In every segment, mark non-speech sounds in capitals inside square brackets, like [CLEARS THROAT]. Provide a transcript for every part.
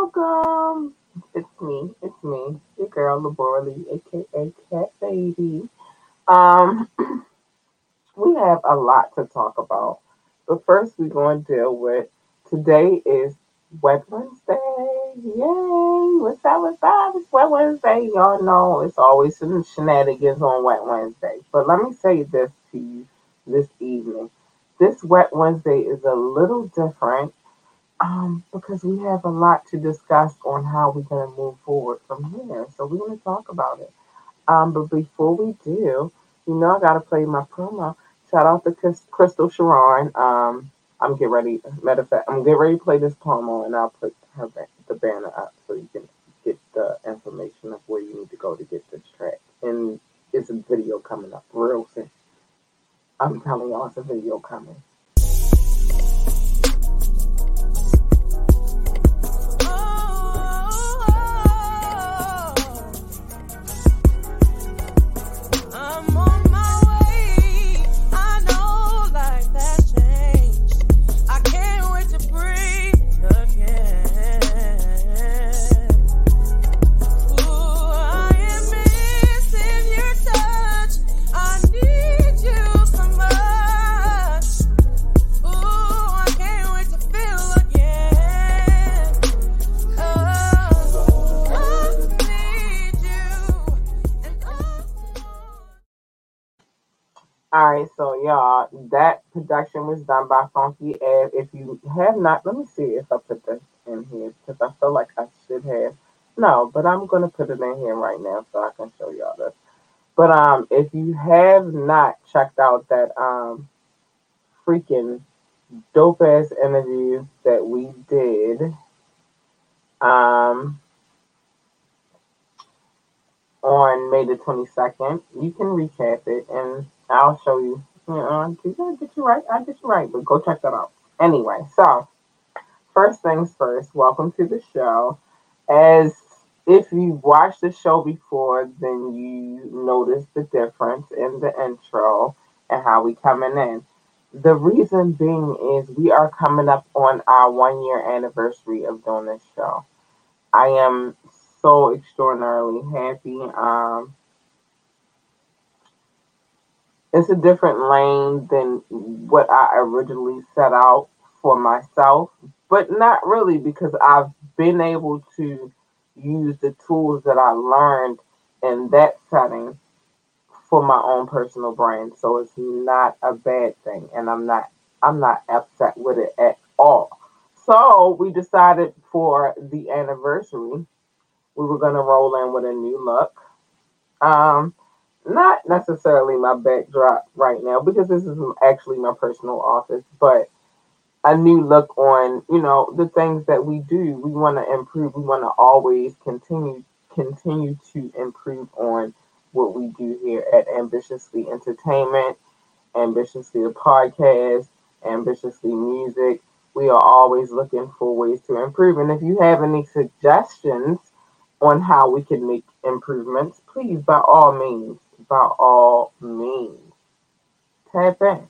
Welcome. It's me, it's me, your girl Labora Lee, aka Cat Baby. Um, [CLEARS THROAT] we have a lot to talk about, but first we're going to deal with today is Wet Wednesday. Yay! What's up? What's up? It's Wet Wednesday. Y'all know it's always some shenanigans on Wet Wednesday. But let me say this to you this evening. This Wet Wednesday is a little different um, because we have a lot to discuss on how we're going to move forward from here. So we're going to talk about it. Um, but before we do, you know, I got to play my promo. Shout out to Crystal Sharon. Um, I'm getting ready. Matter of fact, I'm getting ready to play this promo, and I'll put her the banner up so you can get the information of where you need to go to get this track. And it's a video coming up real soon. I'm telling y'all, it's a video coming. All right, so y'all, that production was done by Funky Ed. If you have not, let me see if I put this in here because I feel like I should have. No, but I'm gonna put it in here right now so I can show y'all this. But um, if you have not checked out that um freaking dope ass interview that we did, um, on May the 22nd, you can recap it and I'll show you. You I'll get you right. I'll get you right, but go check that out. Anyway, so first things first, welcome to the show. As if you've watched the show before, then you notice the difference in the intro and how we coming in. The reason being is we are coming up on our one year anniversary of doing this show. I am so extraordinarily happy. Um, it's a different lane than what I originally set out for myself, but not really because I've been able to use the tools that I learned in that setting for my own personal brand. So it's not a bad thing and I'm not I'm not upset with it at all. So we decided for the anniversary we were gonna roll in with a new look. Um not necessarily my backdrop right now because this is actually my personal office, but a new look on, you know, the things that we do. We want to improve. We want to always continue continue to improve on what we do here at Ambitiously Entertainment, Ambitiously the podcast, Ambitiously Music. We are always looking for ways to improve. And if you have any suggestions on how we can make improvements, please, by all means, by all means, tap in.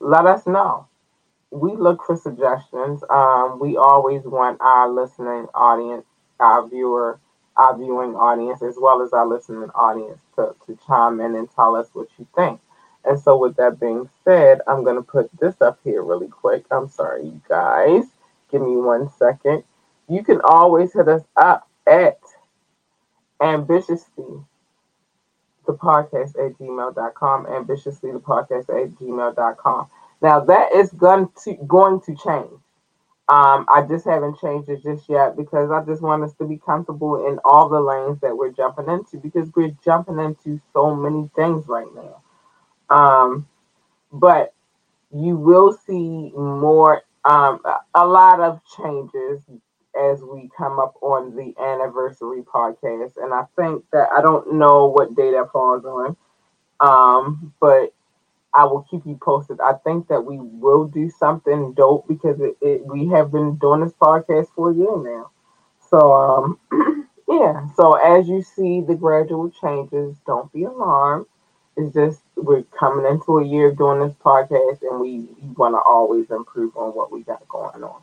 Let us know. We look for suggestions. Um, we always want our listening audience, our viewer, our viewing audience, as well as our listening audience to, to chime in and tell us what you think. And so, with that being said, I'm going to put this up here really quick. I'm sorry, you guys. Give me one second. You can always hit us up at ambitiously the podcast at gmail.com, ambitiously the podcast at gmail.com. Now that is going to going to change. Um, I just haven't changed it just yet because I just want us to be comfortable in all the lanes that we're jumping into because we're jumping into so many things right now. Um, but you will see more, um, a lot of changes as we come up on the anniversary podcast. And I think that I don't know what day that falls on, um, but I will keep you posted. I think that we will do something dope because it, it we have been doing this podcast for a year now. So um, [CLEARS THROAT] yeah. So as you see the gradual changes, don't be alarmed. It's just we're coming into a year doing this podcast, and we, want to always improve on what we got going on.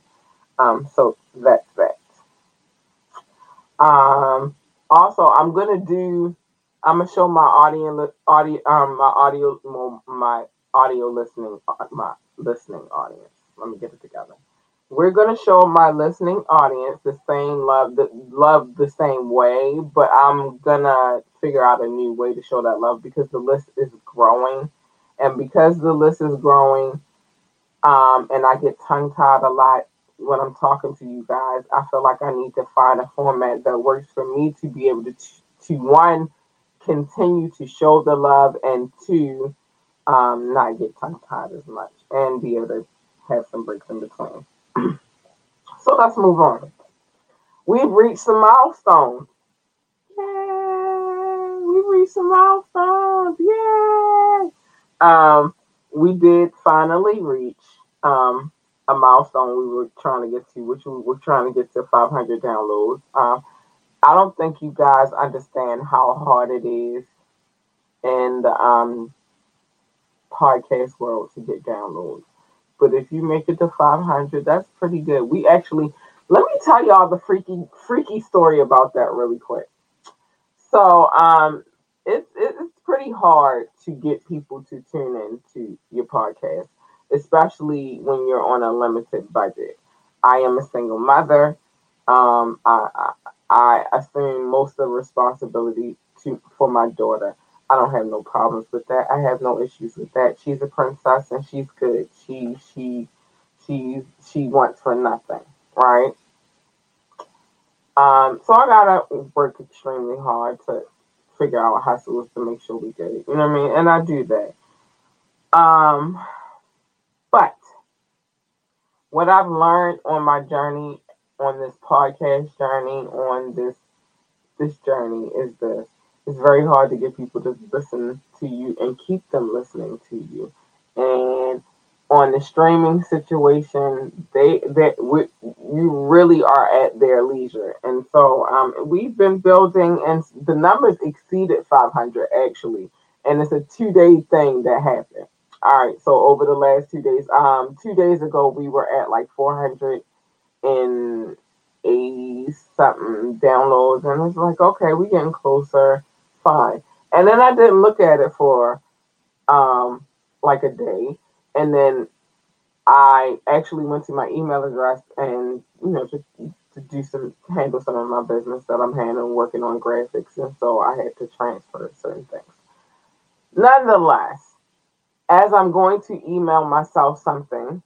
Um, so that's that. Um, also, I'm gonna do. I'm gonna show my audio, audio, um, my audio, my audio listening, uh, my listening audience. Let me get it together. We're gonna show my listening audience the same love, the love the same way, but I'm gonna figure out a new way to show that love because the list is growing, and because the list is growing, um, and I get tongue tied a lot when I'm talking to you guys. I feel like I need to find a format that works for me to be able to to one continue to show the love and two um, not get tongue tied as much and be able to have some breaks in between. [CLEARS THROAT] so let's move on. We've reached some milestones. Yay! We've reached some milestones. Yay! Um, we did finally reach um, a milestone we were trying to get to, which we were trying to get to 500 downloads. Um, I don't think you guys understand how hard it is in the um, podcast world to get downloads. But if you make it to 500, that's pretty good. We actually, let me tell y'all the freaky, freaky story about that really quick. So, um, it's it's pretty hard to get people to tune into your podcast, especially when you're on a limited budget. I am a single mother. Um, I, I, I assume most of the responsibility to for my daughter. I don't have no problems with that. I have no issues with that. She's a princess and she's good. She she she she wants for nothing, right? Um, so I gotta work extremely hard to figure out hustles to make sure we get it. You know what I mean? And I do that. Um, what I've learned on my journey, on this podcast journey, on this this journey is this it's very hard to get people to listen to you and keep them listening to you. And on the streaming situation, they that you really are at their leisure. And so um, we've been building, and the numbers exceeded 500 actually, and it's a two day thing that happened. All right, so over the last two days, um, two days ago we were at like 400 and 80 something downloads, and it's like okay, we're getting closer fine. And then I didn't look at it for um, like a day. And then I actually went to my email address and, you know, to, to do some, handle some of my business that I'm handling, working on graphics. And so I had to transfer certain things. Nonetheless, as I'm going to email myself something,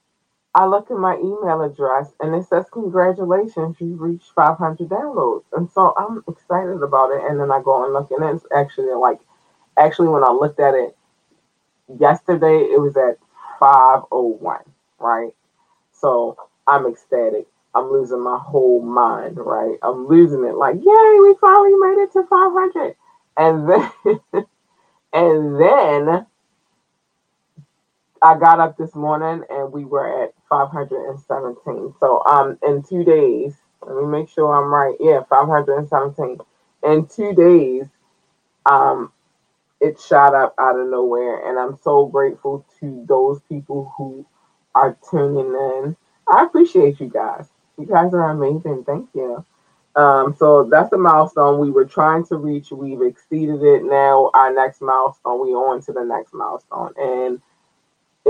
I look at my email address and it says, Congratulations, you reached 500 downloads. And so I'm excited about it. And then I go and look, and it's actually like, actually, when I looked at it yesterday, it was at 501, right? So I'm ecstatic. I'm losing my whole mind, right? I'm losing it like, yay, we finally made it to 500. And then, [LAUGHS] and then I got up this morning and we were at 517. So um in two days, let me make sure I'm right. Yeah, 517. In two days, um it shot up out of nowhere and I'm so grateful to those people who are tuning in. I appreciate you guys. You guys are amazing. Thank you. Um, so that's the milestone we were trying to reach. We've exceeded it. Now our next milestone, we on to the next milestone. And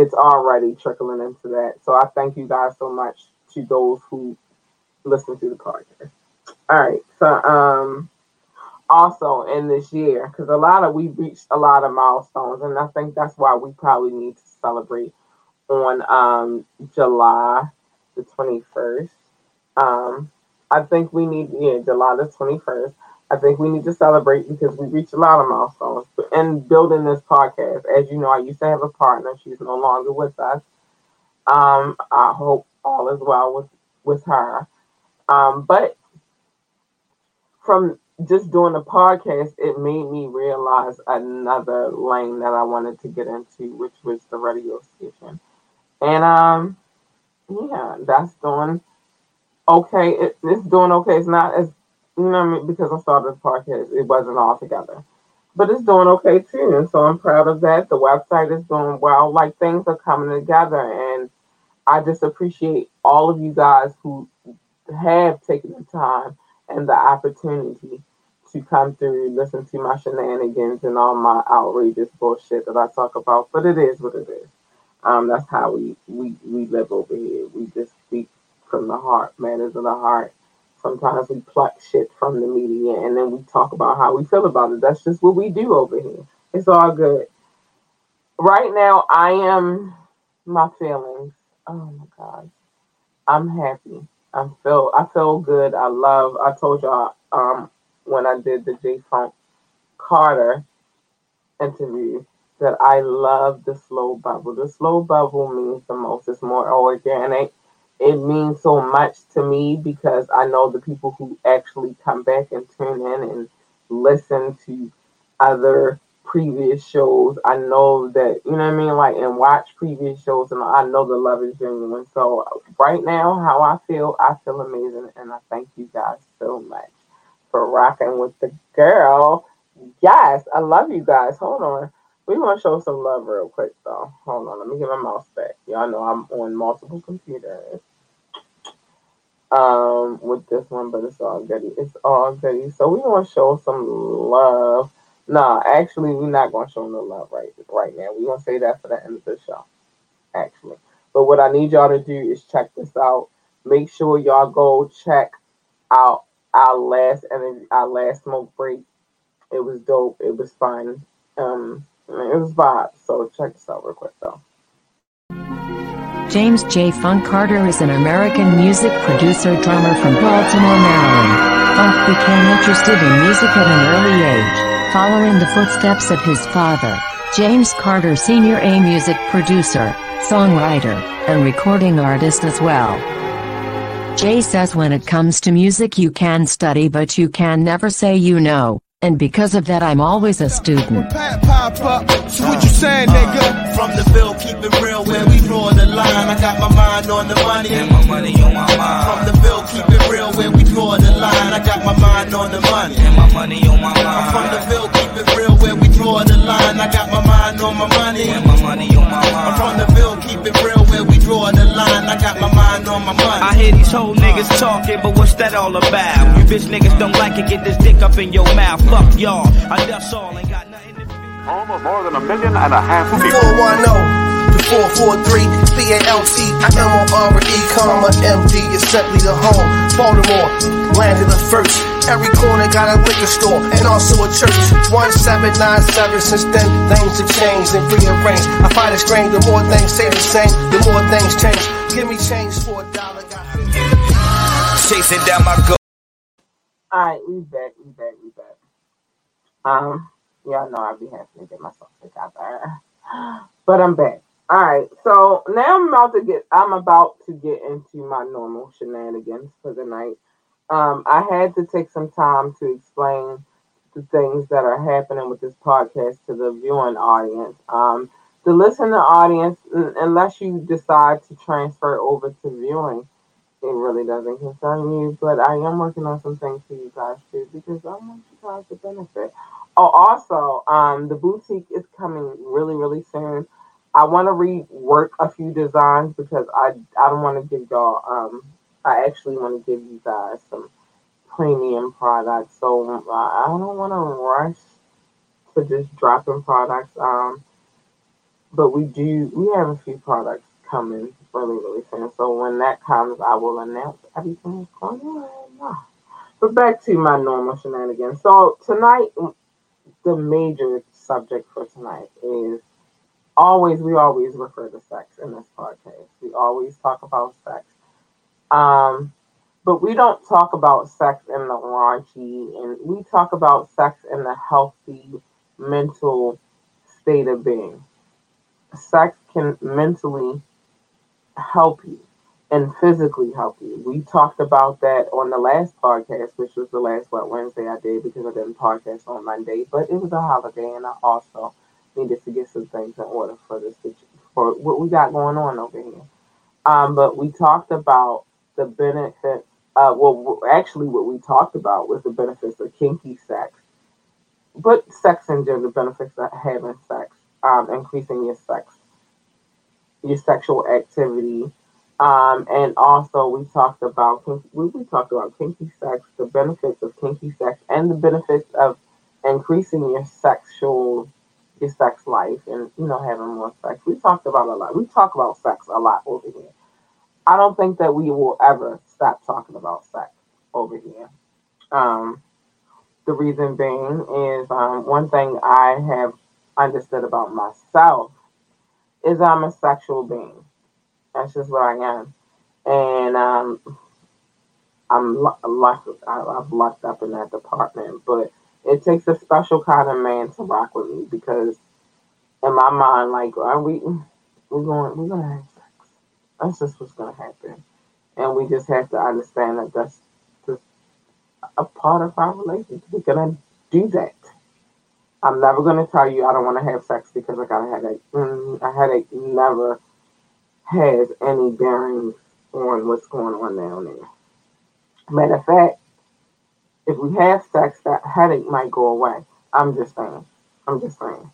it's already trickling into that. So I thank you guys so much to those who listen to the podcast. All right. So um also in this year, because a lot of we reached a lot of milestones, and I think that's why we probably need to celebrate on um July the twenty first. Um I think we need yeah, July the twenty first. I think we need to celebrate because we reached a lot of milestones. And building this podcast, as you know, I used to have a partner. She's no longer with us. Um, I hope all is well with with her. Um, but from just doing the podcast, it made me realize another lane that I wanted to get into, which was the radio station. And um, yeah, that's doing okay. It, it's doing okay. It's not as you know what I mean? Because I started the podcast, it wasn't all together. But it's doing okay too. And so I'm proud of that. The website is doing well. Like things are coming together. And I just appreciate all of you guys who have taken the time and the opportunity to come through, listen to my shenanigans and all my outrageous bullshit that I talk about. But it is what it is. Um, that's how we, we, we live over here. We just speak from the heart, matters of the heart. Sometimes we pluck shit from the media and then we talk about how we feel about it. That's just what we do over here. It's all good. Right now, I am my feelings. Oh my God. I'm happy. I feel I feel good. I love I told y'all um when I did the J Funk Carter interview that I love the slow bubble. The slow bubble means the most. It's more organic. It means so much to me because I know the people who actually come back and tune in and listen to other previous shows. I know that, you know what I mean? Like, and watch previous shows, and I know the love is genuine. So, right now, how I feel, I feel amazing, and I thank you guys so much for rocking with the girl. Yes, I love you guys. Hold on. We want to show some love real quick, though. Hold on. Let me get my mouse back. Y'all know I'm on multiple computers um with this one, but it's all goody. It's all goody. So we gonna show some love no, actually, we're not gonna show no love right right now. We're gonna say that for the end of the show. Actually, but what I need y'all to do is check this out. Make sure y'all go check out our last and our last smoke break. It was dope. It was fun. Um, it was vibe. So check this out real quick though. James J. Funk Carter is an American music producer drummer from Baltimore, Maryland. Funk became interested in music at an early age following the footsteps of his father, James Carter Sr. a music producer, songwriter, and recording artist as well. Jay says when it comes to music you can study but you can never say you know, and because of that I'm always a student. Pop up, so what you saying, nigga? From the bill, keep it real where we draw the line. I got my mind on the money, and my money on my mind. From the bill, keep it real where we draw the line. I got my mind on the money, and my money on my mind. From the bill, keep it real where we draw the line. I got my mind on my money, and my money on my mind. From the bill, keep it real where we draw the line. I got my mind on my money. I hear these whole niggas talking, but what's that all about? You bitch niggas don't like it, get this dick up in your mouth. Fuck y'all, I that's all, ain't got nothing to Home of more than a million and a half people. 410 to 443 C-A-L-T I-M-O-R-E comma M-D is simply the home Baltimore landed the first Every corner got a liquor store and also a church 1797 since then things have changed and rearranged I find it strange the more things stay the same the more things change Give me change for a dollar got Chasing down my goal. Alright, we back, we back, we back. Um, y'all know I'd be happy to get myself together. But I'm back. Alright, so now I'm about to get I'm about to get into my normal shenanigans for the night. Um, I had to take some time to explain the things that are happening with this podcast to the viewing audience. Um, the listening audience, un- unless you decide to transfer over to viewing, it really doesn't concern you. But I am working on some things for you guys too because I want you guys to benefit. Oh, also, um, the boutique is coming really, really soon. I want to rework a few designs because I I don't want to give y'all um I actually want to give you guys some premium products. So uh, I don't want to rush to just dropping products. Um, but we do we have a few products coming really really soon. So when that comes, I will announce everything that's going on. But back to my normal shenanigans. So tonight, the major subject for tonight is always we always refer to sex in this podcast. We always talk about sex. Um, but we don't talk about sex in the raunchy, and we talk about sex in the healthy mental state of being. Sex can mentally help you and physically help you. We talked about that on the last podcast, which was the last Wet Wednesday I did because I didn't podcast on Monday, but it was a holiday and I also needed to get some things in order for this for what we got going on over here. Um, but we talked about the benefits. Uh, well, actually, what we talked about was the benefits of kinky sex, but sex general, the benefits of having sex, um, increasing your sex, your sexual activity, Um, and also we talked about we, we talked about kinky sex, the benefits of kinky sex, and the benefits of increasing your sexual your sex life and you know having more sex. We talked about a lot. We talk about sex a lot over here. I don't think that we will ever stop talking about sex over here. Um, the reason being is um, one thing I have understood about myself is I'm a sexual being. That's just what I am. And um, I'm locked. I've locked up in that department, but it takes a special kind of man to rock with me because in my mind, like, are we? We're going. We're gonna. That's just what's gonna happen, and we just have to understand that that's just a part of our relationship. We're gonna do that. I'm never gonna tell you I don't want to have sex because I got a headache. Mm, a headache never has any bearing on what's going on down there. Matter of fact, if we have sex, that headache might go away. I'm just saying. I'm just saying.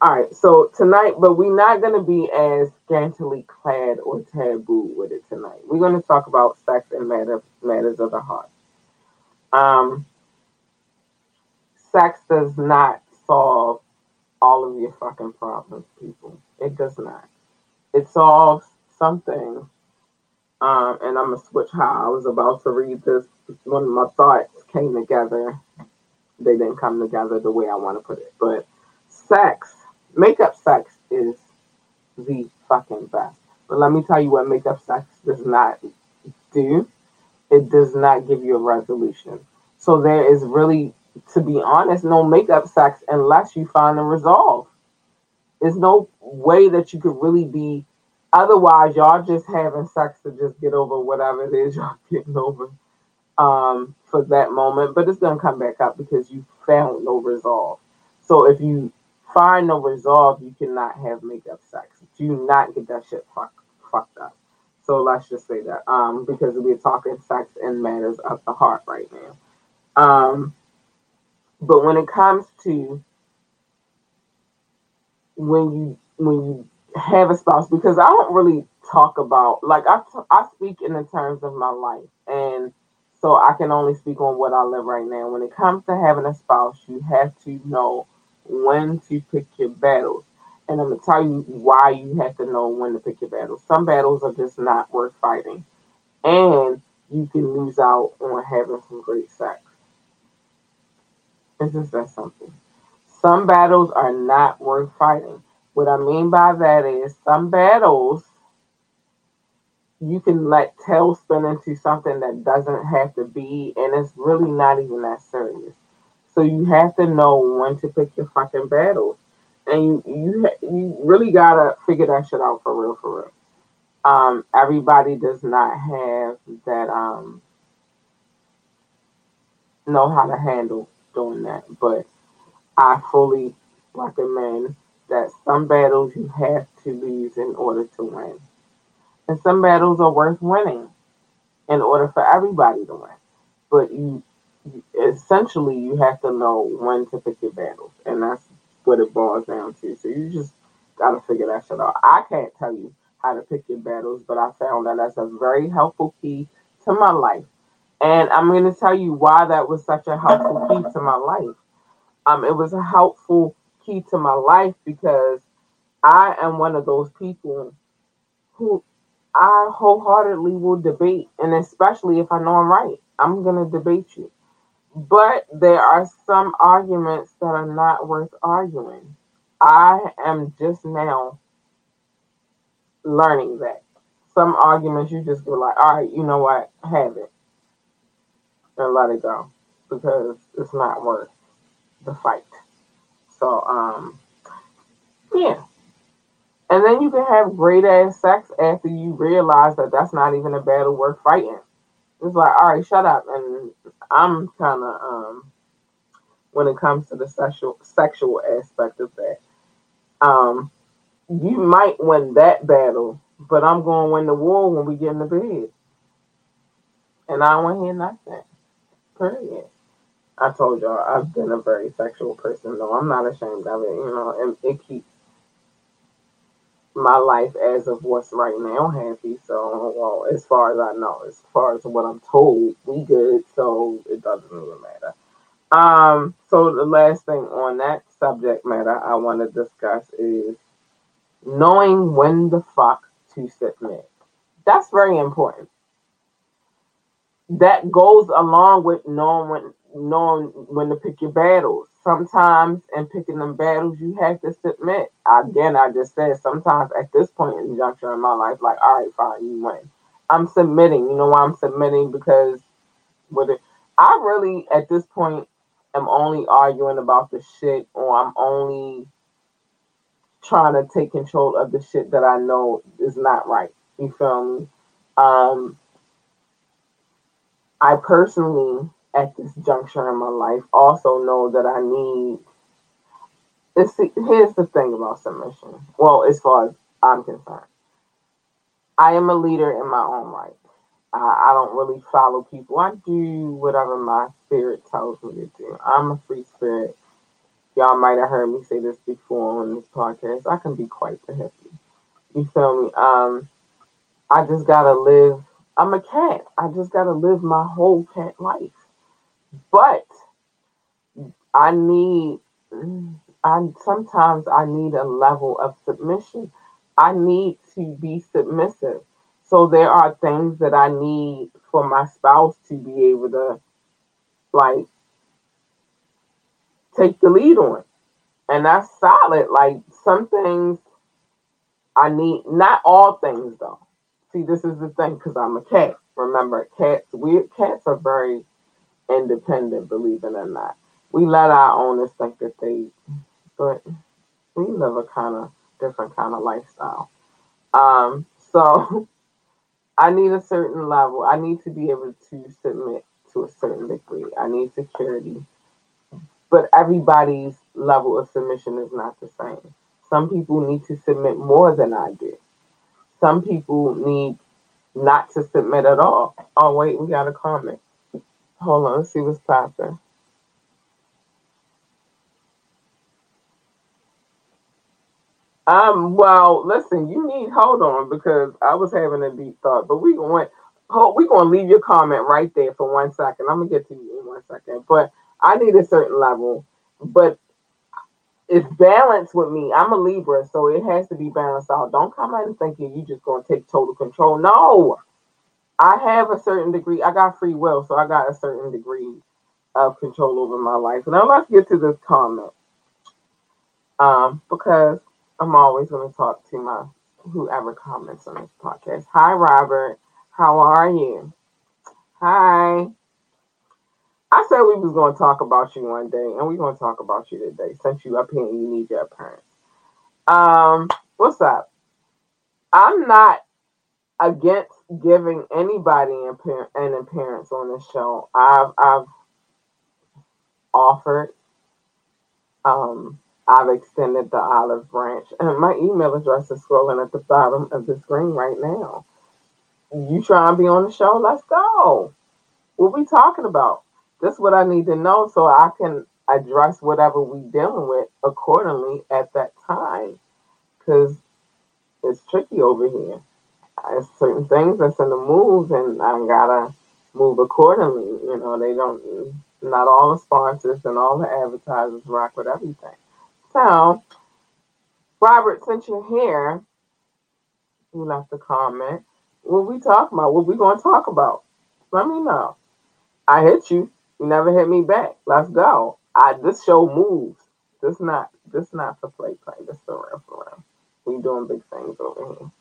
All right, so tonight, but we're not going to be as scantily clad or taboo with it tonight. We're going to talk about sex and matter, matters of the heart. Um, sex does not solve all of your fucking problems, people. It does not. It solves something. Um, and I'm gonna switch how I was about to read this. When my thoughts came together, they didn't come together the way I want to put it. But sex, makeup sex is the fucking best. But let me tell you what makeup sex does not do. It does not give you a resolution. So there is really, to be honest, no makeup sex unless you find a resolve. There's no way that you could really be Otherwise, y'all just having sex to just get over whatever it is [LAUGHS] y'all getting over um, for that moment. But it's gonna come back up because you found no resolve. So if you find no resolve, you cannot have makeup sex. Do not get that shit fuck, fucked up. So let's just say that um, because we're talking sex and matters of the heart right now. Um, but when it comes to when you when you have a spouse because I don't really talk about like I, t- I speak in the terms of my life and so I can only speak on what I live right now. When it comes to having a spouse, you have to know when to pick your battles. And I'm gonna tell you why you have to know when to pick your battles. Some battles are just not worth fighting. And you can lose out on having some great sex. It's just that simple. Some battles are not worth fighting. What I mean by that is some battles you can let tailspin into something that doesn't have to be, and it's really not even that serious. So you have to know when to pick your fucking battles, and you you you really gotta figure that shit out for real, for real. Um, everybody does not have that um know how to handle doing that, but I fully recommend that some battles you have to lose in order to win. And some battles are worth winning in order for everybody to win. But you, you essentially you have to know when to pick your battles. And that's what it boils down to. So you just gotta figure that shit out. I can't tell you how to pick your battles, but I found that that's a very helpful key to my life. And I'm to tell you why that was such a helpful key [LAUGHS] to my life. Um, it was a helpful key to my life because I am one of those people who I wholeheartedly will debate, and especially if I know I'm right, I'm gonna debate you. But there are some arguments that are not worth arguing. I am just now learning that. Some arguments you just go like, all right, you know what, have it. And let it go. Because it's not worth the fight. So, um, yeah. And then you can have great ass sex after you realize that that's not even a battle worth fighting. It's like, all right, shut up. And I'm kind of, um, when it comes to the sexual sexual aspect of that, um, you might win that battle, but I'm going to win the war when we get in the bed. And I don't want to hear nothing. Period. I told y'all I've been a very sexual person, though I'm not ashamed of it. You know, and it keeps my life as of what's right now happy. So, well, as far as I know, as far as what I'm told, we good. So it doesn't even matter. Um, so the last thing on that subject matter I want to discuss is knowing when the fuck to submit. That's very important. That goes along with knowing when knowing when to pick your battles. Sometimes in picking them battles, you have to submit. Again, I just said sometimes at this point in the juncture in my life, like, all right, fine, you win. I'm submitting. You know why I'm submitting? Because with it, I really at this point am only arguing about the shit or I'm only trying to take control of the shit that I know is not right. You feel me? Um, I personally, at this juncture in my life, also know that I need. It's, here's the thing about submission. Well, as far as I'm concerned, I am a leader in my own right. I, I don't really follow people. I do whatever my spirit tells me to do. I'm a free spirit. Y'all might have heard me say this before on this podcast. I can be quite the hippie. You feel me? Um, I just gotta live. I'm a cat. I just gotta live my whole cat life. But I need. I sometimes I need a level of submission. I need to be submissive. So there are things that I need for my spouse to be able to like take the lead on. And that's solid. Like some things I need, not all things though. See, this is the thing because I'm a cat. Remember, cats, we cats are very independent, believe it or not. We let our owners think that they, but we live a kind of different kind of lifestyle. Um, so [LAUGHS] I need a certain level. I need to be able to submit to a certain degree. I need security. But everybody's level of submission is not the same. Some people need to submit more than I do. Some people need not to submit at all. Oh, wait, we got a comment. Hold on, see what's popping. Um, well, listen, you need hold on because I was having a deep thought, but we going hold, we gonna leave your comment right there for one second. I'm gonna get to you in one second, but I need a certain level, but it's balanced with me. I'm a Libra, so it has to be balanced out. Don't come out in thinking you just gonna take total control. No, I have a certain degree. I got free will, so I got a certain degree of control over my life. Now let's get to this comment, um, because I'm always going to talk to my whoever comments on this podcast. Hi, Robert. How are you? Hi. I said we was going to talk about you one day, and we're going to talk about you today since you up here and you need your appearance. Um, what's up? I'm not against giving anybody an appearance on the show. I've I've offered um I've extended the olive branch. And my email address is scrolling at the bottom of the screen right now. You try and be on the show? Let's go. What we talking about? This is what I need to know so I can address whatever we dealing with accordingly at that time. Because it's tricky over here. There's certain things that's in the moves and I gotta move accordingly. You know, they don't not all the sponsors and all the advertisers rock with everything. So, Robert, since you're here, you left a comment. What we talking about? What we to talk about? Let me know. I hit you. You never hit me back. Let's go. I this show moves. This not this not for play play. This for real for real. We doing big things over here.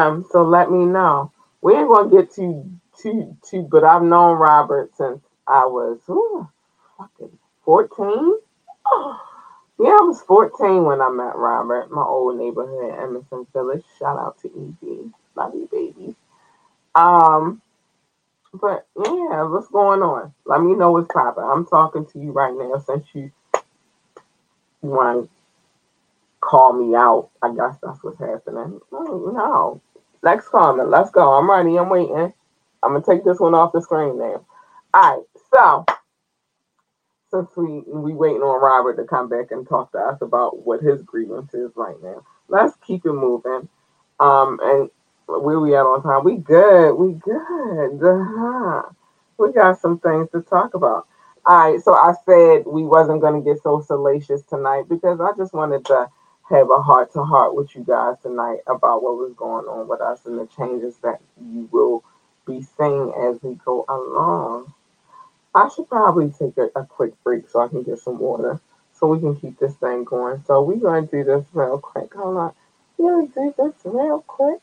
Um. So let me know. We ain't gonna get too too too. But I've known Robert since I was ooh, fucking fourteen. Oh. [SIGHS] Yeah, I was 14 when I met Robert, my old neighborhood, Emerson Village. Shout out to EB. Love you, baby. Um, but yeah, what's going on? Let me know what's popping. I'm talking to you right now since you, want to call me out. I guess that's what's happening. No. Next comment. Let's go. I'm ready. I'm waiting. I'm to take this one off the screen now. All right. So, since we we waiting on Robert to come back and talk to us about what his grievance is right now. let's keep it moving. Um, and where we at on time? We good. We good. Uh-huh. We got some things to talk about. All right. So I said we wasn't to get so salacious tonight because I just wanted to have a heart to heart with you guys tonight about what was going on with us and the changes that you will be seeing as we go along. I should probably take a, a quick break so I can get some water so we can keep this thing going. So we're going to do this real quick. Hold on. We're going to do this real quick.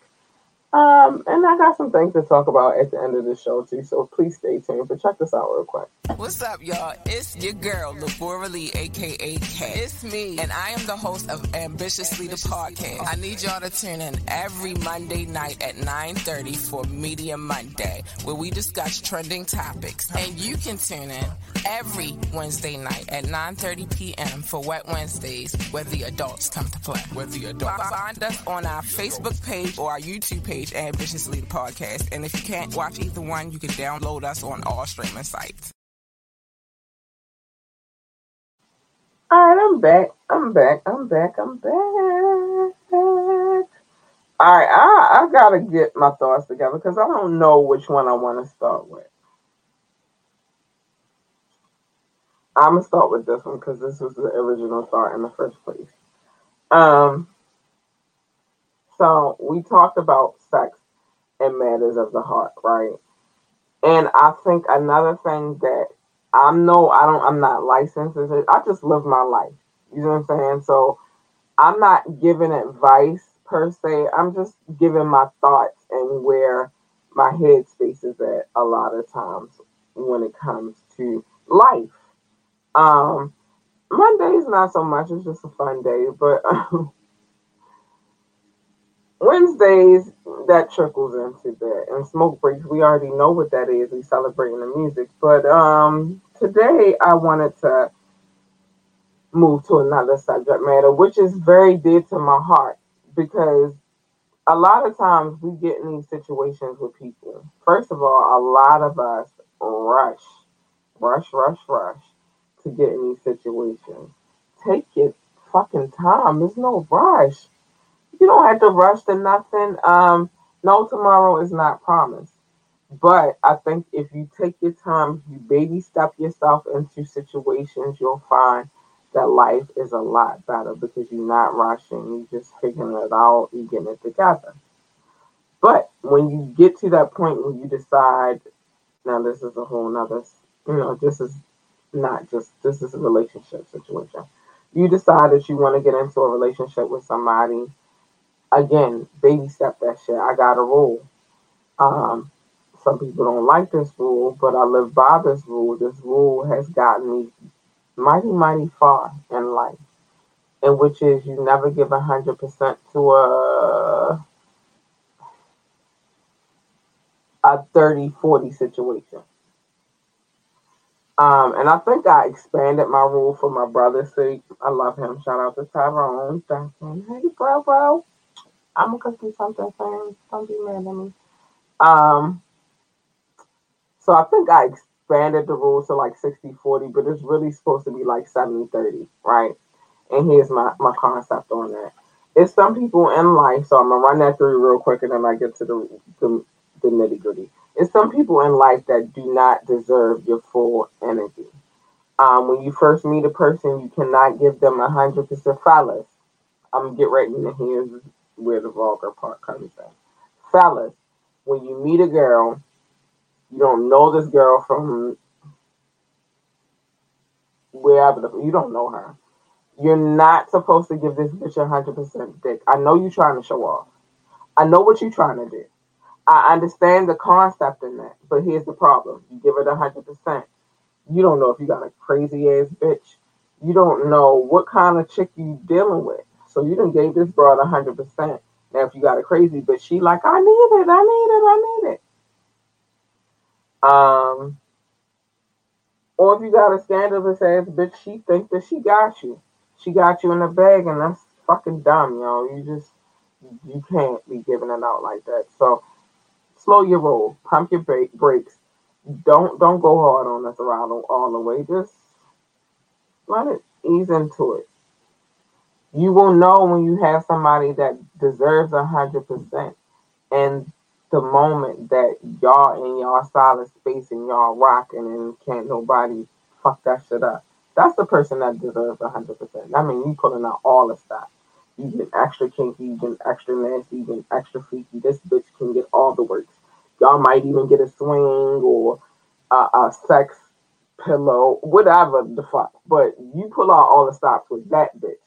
Um, and I got some things to talk about at the end of the show too, so please stay tuned. But check this out real quick. What's up, y'all? It's your girl, Labora Lee, aka K. It's me, and I am the host of Ambitiously the Podcast. I need y'all to tune in every Monday night at 9:30 for Media Monday, where we discuss trending topics. And you can tune in every Wednesday night at 9:30 p.m. for Wet Wednesdays, where the adults come to play. Where the adults find us on our Facebook page or our YouTube page page, Ambitiously the Podcast. And if you can't watch either one, you can download us on all streaming sites. All right, I'm back. I'm back. I'm back. I'm back. All right, I, I gotta get my thoughts together because I don't know which one I want to start with. I'm gonna start with this one because this was the original thought in the first place. Um, so we talked about sex and matters of the heart, right? And I think another thing that I know I don't I'm not licensed is I just live my life. You know what I'm saying? So I'm not giving advice per se. I'm just giving my thoughts and where my head space is at a lot of times when it comes to life. Um Monday's not so much, it's just a fun day, but [LAUGHS] um, Wednesdays that trickles into that, and smoke breaks. We already know what that is. We celebrating the music, but um, today I wanted to move to another subject matter, which is very dear to my heart because a lot of times we get in these situations with people. First of all, a lot of us rush, rush, rush, rush to get in these situations. Take your fucking time. There's no rush you don't have to rush to nothing. Um, no tomorrow is not promised. But I think if you take your time, you baby step yourself into situations, you'll find that life is a lot better because you're not rushing. You're just figuring it out. You're getting it together. But when you get to that point where you decide, now this is a whole nother, you know, this is not just, this is a relationship situation. You decide that you want to get into a relationship with somebody again, baby step that shit. I got a rule. Um, some people don't like this rule, but I live by this rule. This rule has gotten me mighty, mighty far in life, and which is you never give a hundred percent to a a 30, 40 situation. Um, and I think I expanded my rule for my brother's sake. I love him. Shout out to Tyrone. Thank you. Hey, bro, bro. I'm gonna cook you something, friends. Don't be mad at me. Um, so I think I expanded the rules to like 60 40, but it's really supposed to be like 70 30, right? And here's my, my concept on that. It's some people in life, so I'm gonna run that through real quick and then I get to the, the, the nitty gritty. It's some people in life that do not deserve your full energy. Um, when you first meet a person, you cannot give them a hundred percent fellas. I'm get right into here where the vulgar part comes in. Fellas, when you meet a girl, you don't know this girl from wherever the, you don't know her. You're not supposed to give this bitch a hundred percent dick. I know you're trying to show off. I know what you're trying to do. I understand the concept in that, but here's the problem: you give it a hundred percent. You don't know if you got a crazy ass bitch. You don't know what kind of chick you dealing with. So you didn't gave this broad hundred percent. Now if you got a crazy, but she like, I need it, I need it, I need it. Um, or if you got a scandalous ass bitch, she think that she got you. She got you in the bag, and that's fucking dumb, yo. You just you can't be giving it out like that. So slow your roll, pump your brakes. Don't don't go hard on us around all the way. Just let it ease into it You will know when you have somebody that deserves a hundred percent, and the moment that y'all in y'all solid space and y'all rocking and can't nobody fuck that shit up. That's the person that deserves a hundred percent. I mean, you pulling out all the stops. You get extra kinky, you get extra nasty, you get extra freaky. This bitch can get all the works. Y'all might even get a swing or a, a sex pillow, whatever the fuck. But you pull out all the stops with that bitch,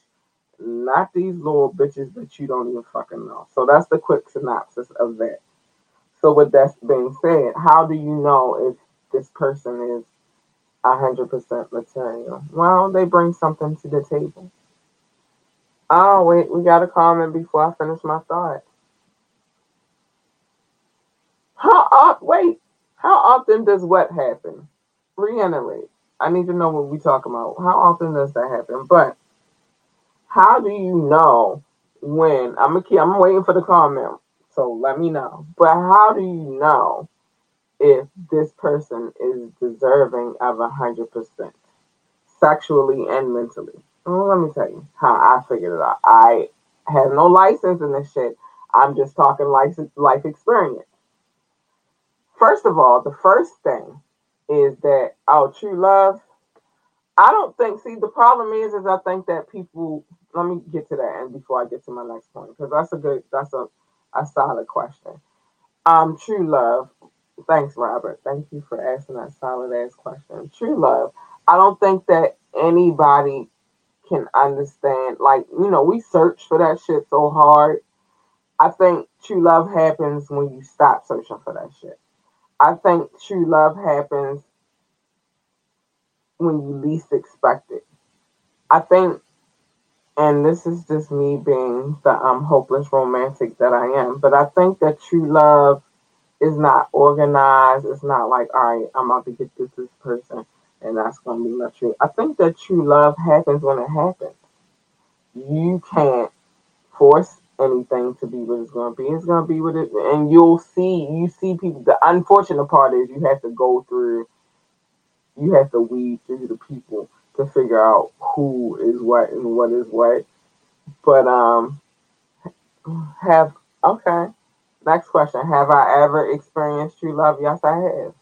not these little bitches that you don't even fucking know. So that's the quick synopsis of that. So with that being said, how do you know if this person is hundred percent material? Well, they bring something to the table. Oh wait, we got a comment before I finish my thought. How uh, wait, how often does what happen? Reiterate. I need to know what we talk about. How often does that happen? But how do you know when I'm a kid? I'm waiting for the comment. So let me know. But how do you know if this person is deserving of a hundred percent sexually and mentally? Well, let me tell you how I figured it out. I have no license in this shit. I'm just talking life life experience. First of all, the first thing is that oh, true love. I don't think. See, the problem is, is I think that people. Let me get to that, and before I get to my next point, because that's a good. That's a a solid question. Um, true love. Thanks, Robert. Thank you for asking that solid ass question. True love. I don't think that anybody can understand. Like, you know, we search for that shit so hard. I think true love happens when you stop searching for that shit. I think true love happens when you least expect it. I think, and this is just me being the um, hopeless romantic that I am, but I think that true love is not organized. It's not like, all right, I'm about to get this this person, and that's going to be my true. I think that true love happens when it happens. You can't force anything to be what it's going to be. It's going to be what it, and you'll see. You see people. The unfortunate part is you have to go through. You have to weed through the people to figure out who is what and what is what. But um, have okay. Next question: Have I ever experienced true love? Yes, I have.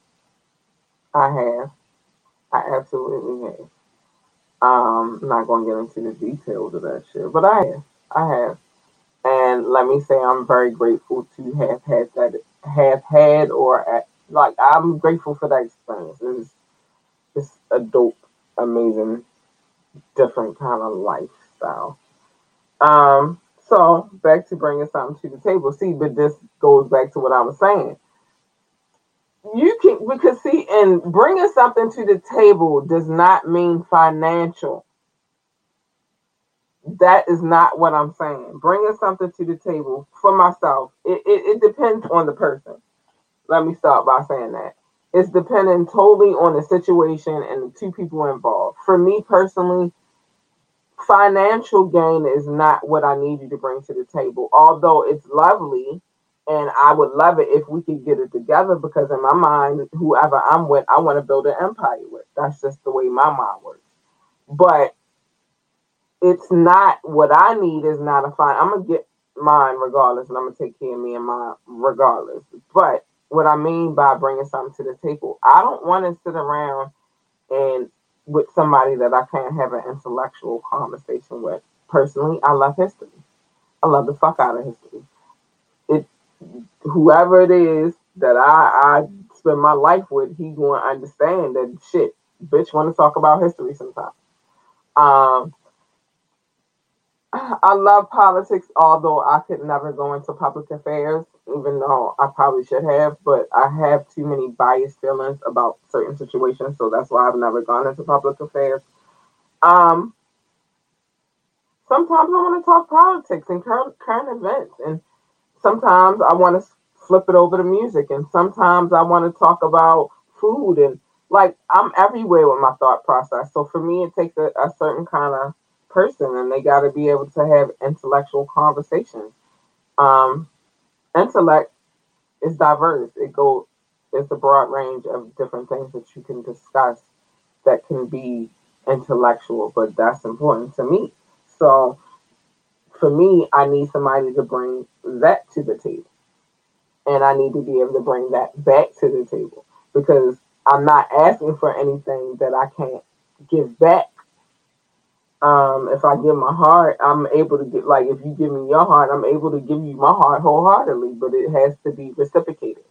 I have. I absolutely have. Um, I'm not to get into the details of that shit, but I have. I have. And let me say, I'm very grateful to have had that, have had, or like, I'm grateful for that experience. It's, it's a dope, amazing, different kind of lifestyle. Um, so back to bringing something to the table. See, but this goes back to what I was saying. You can because see, and bringing something to the table does not mean financial that is not what I'm saying. Bringing something to the table for myself, it, it, it, depends on the person. Let me start by saying that. It's depending totally on the situation and the two people involved. For me personally, financial gain is not what I need you to bring to the table, although it's lovely and I would love it if we could get it together because in my mind, whoever I'm with, I want to build an empire with. That's just the way my mind works. But it's not what I need is not a fine. I'm gonna get mine regardless, and I'm gonna take care of me and mine regardless. But what I mean by bringing something to the table, I don't want to sit around and with somebody that I can't have an intellectual conversation with. Personally, I love history. I love the fuck out of history. It whoever it is that I I spend my life with, he to understand that shit. Bitch, want to talk about history sometimes. Um, I love politics, although I could never go into public affairs, even though I probably should have. But I have too many biased feelings about certain situations, so that's why I've never gone into public affairs. Um, sometimes I want to talk politics and current current events, and sometimes I want to flip it over to music, and sometimes I want to talk about food and like I'm everywhere with my thought process. So for me, it takes a, a certain kind of person and they got to be able to have intellectual conversations. Um, intellect is diverse. It goes, it's a broad range of different things that you can discuss that can be intellectual, but that's important to me. So for me, I need somebody to bring that to the table. And I need to be able to bring that back to the table because I'm not asking for anything that I can't give back. Um, if I give my heart, I'm able to get like if you give me your heart, I'm able to give you my heart wholeheartedly, but it has to be reciprocated.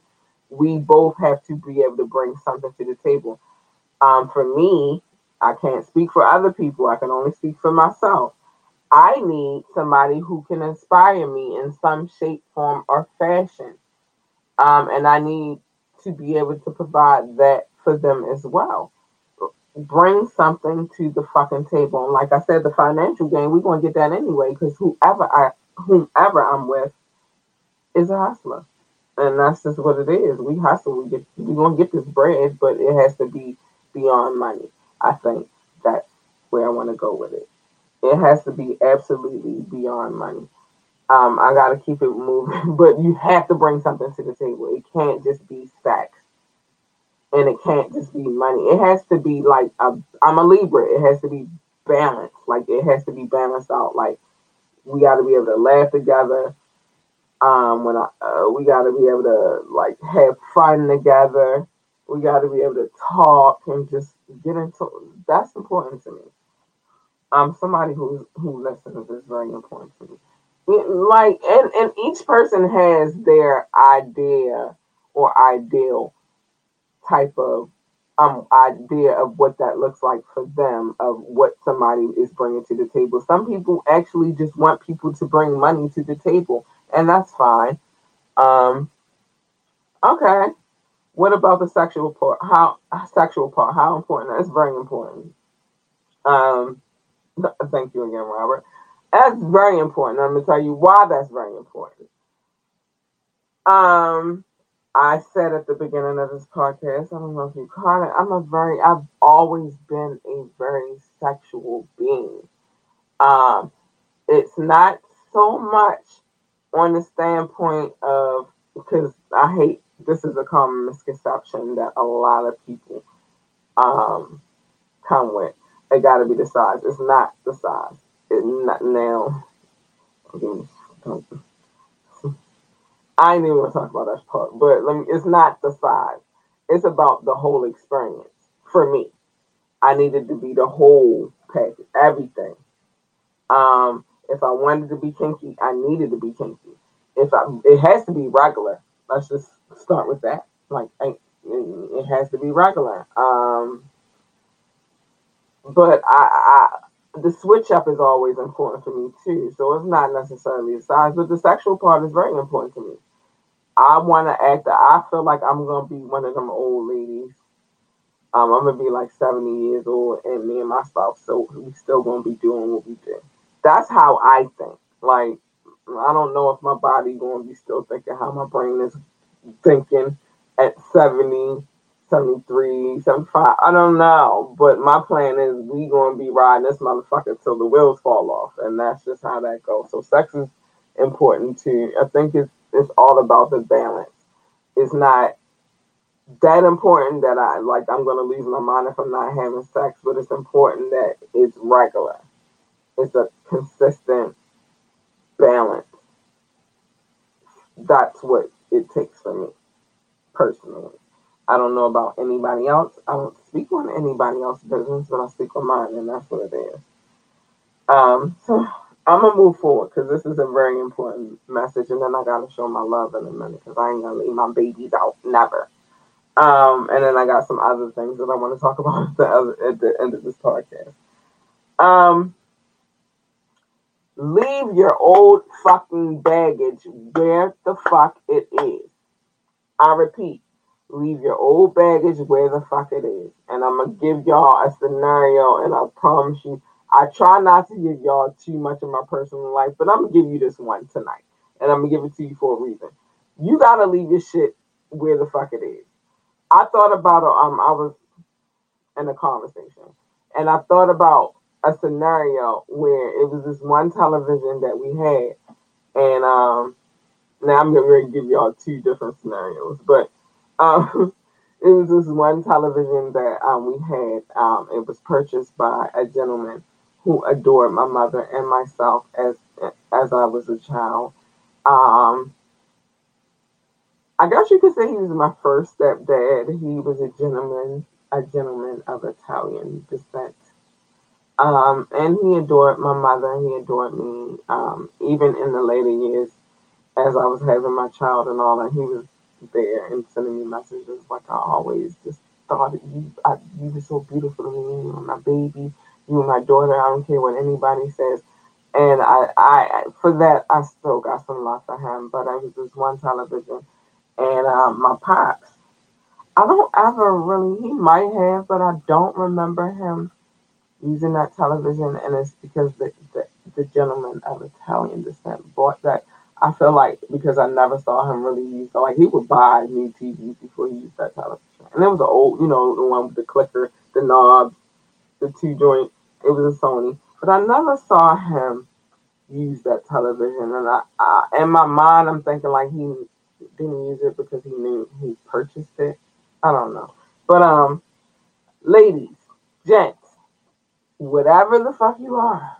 We both have to be able to bring something to the table. Um, for me, I can't speak for other people. I can only speak for myself. I need somebody who can inspire me in some shape, form, or fashion. Um, and I need to be able to provide that for them as well. Bring something to the fucking table. And like I said, the financial gain, we're gonna get that anyway, because whoever I whomever I'm with is a hustler. And that's just what it is. We hustle, we get we're gonna get this bread, but it has to be beyond money. I think that's where I want to go with it. It has to be absolutely beyond money. Um, I got to keep it moving, [LAUGHS] but you have to bring something to the table. It can't just be sex, and it can't just be money. It has to be like i am a Libra. It has to be balanced. Like it has to be balanced out. Like we got to be able to laugh together. Um, when I, uh, we got to be able to like have fun together. We got to be able to talk and just get into. That's important to me. Um, somebody who who listens is very important to me like and and each person has their idea or ideal type of um idea of what that looks like for them of what somebody is bringing to the table. Some people actually just want people to bring money to the table and that's fine. Um okay. What about the sexual part? How sexual part? How important? That's very important. Um [LAUGHS] thank you again robert. That's very important. I'm gonna tell you why that's very important. Um, I said at the beginning of this podcast, I don't know if you caught it. I'm a very, I've always been a very sexual being. Um, it's not so much on the standpoint of because I hate this is a common misconception that a lot of people um come with. It got to be the size. It's not the size It's not now. I ain't even want to talk about that part, but let me, it's not the size. It's about the whole experience for me. I needed to be the whole package, everything. Um, if I wanted to be kinky, I needed to be kinky. If I, it has to be regular. Let's just start with that. Like, it has to be regular. Um, but I, I the switch up is always important for me too. So it's not necessarily a size, but the sexual part is very important to me. I want to act. That I feel like I'm gonna be one of them old ladies. Um, I'm gonna be like 70 years old, and me and my spouse, so we still gonna be doing what we do. That's how I think. Like, I don't know if my body gonna be still thinking how my brain is thinking at 70 73, 75. I don't know. But my plan is we gonna be riding this motherfucker till the wheels fall off. And that's just how that goes. So sex is important too. I think it's it's all about the balance. It's not that important that I like I'm gonna lose my mind if I'm not having sex, but it's important that it's regular. It's a consistent balance. That's what it takes for me personally. I don't know about anybody else. I don't speak on anybody else's business, but I speak on mine, and that's what it is. Um, so I'm gonna move forward because this is a very important message, and then I gotta show my love in a minute because I ain't gonna leave my babies out, never. Um, and then I got some other things that I want to talk [LAUGHS] about at the, other, at the end of this podcast. Um, leave your old fucking baggage where the fuck it is. I repeat, leave your old baggage where the fuck it is. And I'm gonna give y'all a scenario, and I promise you, I try not to give y'all too much of my personal life, but I'm gonna give you this one tonight, and I'm gonna give it to you for a reason. You gotta leave your shit where the fuck it is. I thought about um, I was in a conversation, and I thought about a scenario where it was this one television that we had, and um, now I'm gonna give y'all two different scenarios, but um, [LAUGHS] it was this one television that um, we had. Um, it was purchased by a gentleman who adored my mother and myself as as I was a child. Um, I guess you could say he was my first stepdad. He was a gentleman, a gentleman of Italian descent. Um, and he adored my mother. He adored me. Um, even in the later years, as I was having my child and all, and he was there and sending me messages like I always just thought you, I, you were so beautiful to me. My baby. You my daughter. I don't care what anybody says. And I, I, for that, I still got some love for him. But I was this one television, and um, my pops. I don't ever really. He might have, but I don't remember him using that television. And it's because the the, the gentleman of Italian descent bought that. I feel like because I never saw him really use. So like he would buy new TVs before he used that television, and it was an old, you know, the one with the clicker, the knob, the two joint. It was a Sony, but I never saw him use that television. And I, I, in my mind, I'm thinking like he didn't use it because he knew he purchased it. I don't know, but um, ladies, gents, whatever the fuck you are,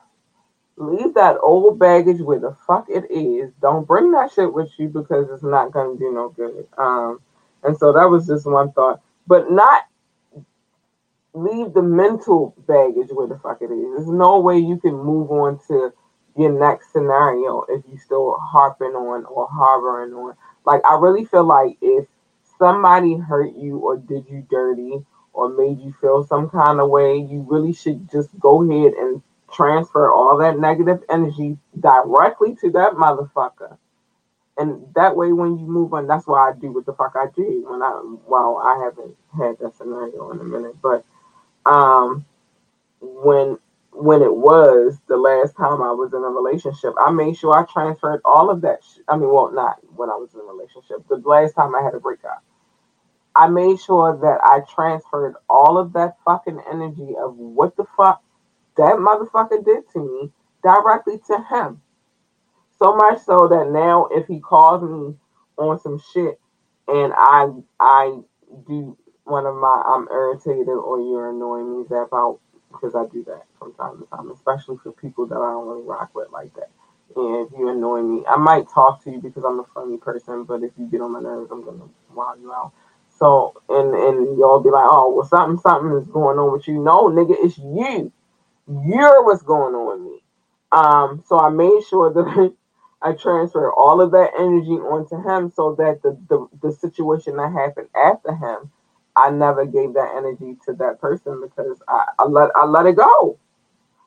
leave that old baggage where the fuck it is. Don't bring that shit with you because it's not gonna do no good. Um, and so that was just one thought, but not leave the mental baggage where the fuck it is. There's no way you can move on to your next scenario if you still harping on or harboring on. Like I really feel like if somebody hurt you or did you dirty or made you feel some kind of way, you really should just go ahead and transfer all that negative energy directly to that motherfucker. And that way, when you move on, that's why I do what the fuck I do. When I, well, I haven't had that scenario in a minute, but um, when when it was the last time I was in a relationship, I made sure I transferred all of that. Sh- I mean, well, not when I was in a relationship. The last time I had a breakup, I made sure that I transferred all of that fucking energy of what the fuck that motherfucker did to me directly to him. So much so that now, if he calls me on some shit, and I I do one of my I'm irritated or you're annoying me zap out because I do that from time to time, especially for people that I don't really rock with like that. And if you annoy me, I might talk to you because I'm a funny person, but if you get on my nerves, I'm gonna wow you out. So and and y'all be like, oh well, something something is going on with you. No, nigga, it's you. You're what's going on with me. Um, so I made sure that [LAUGHS] I transferred all of that energy onto him, so that the the, the situation that happened after him I never gave that energy to that person because I, I let I let it go.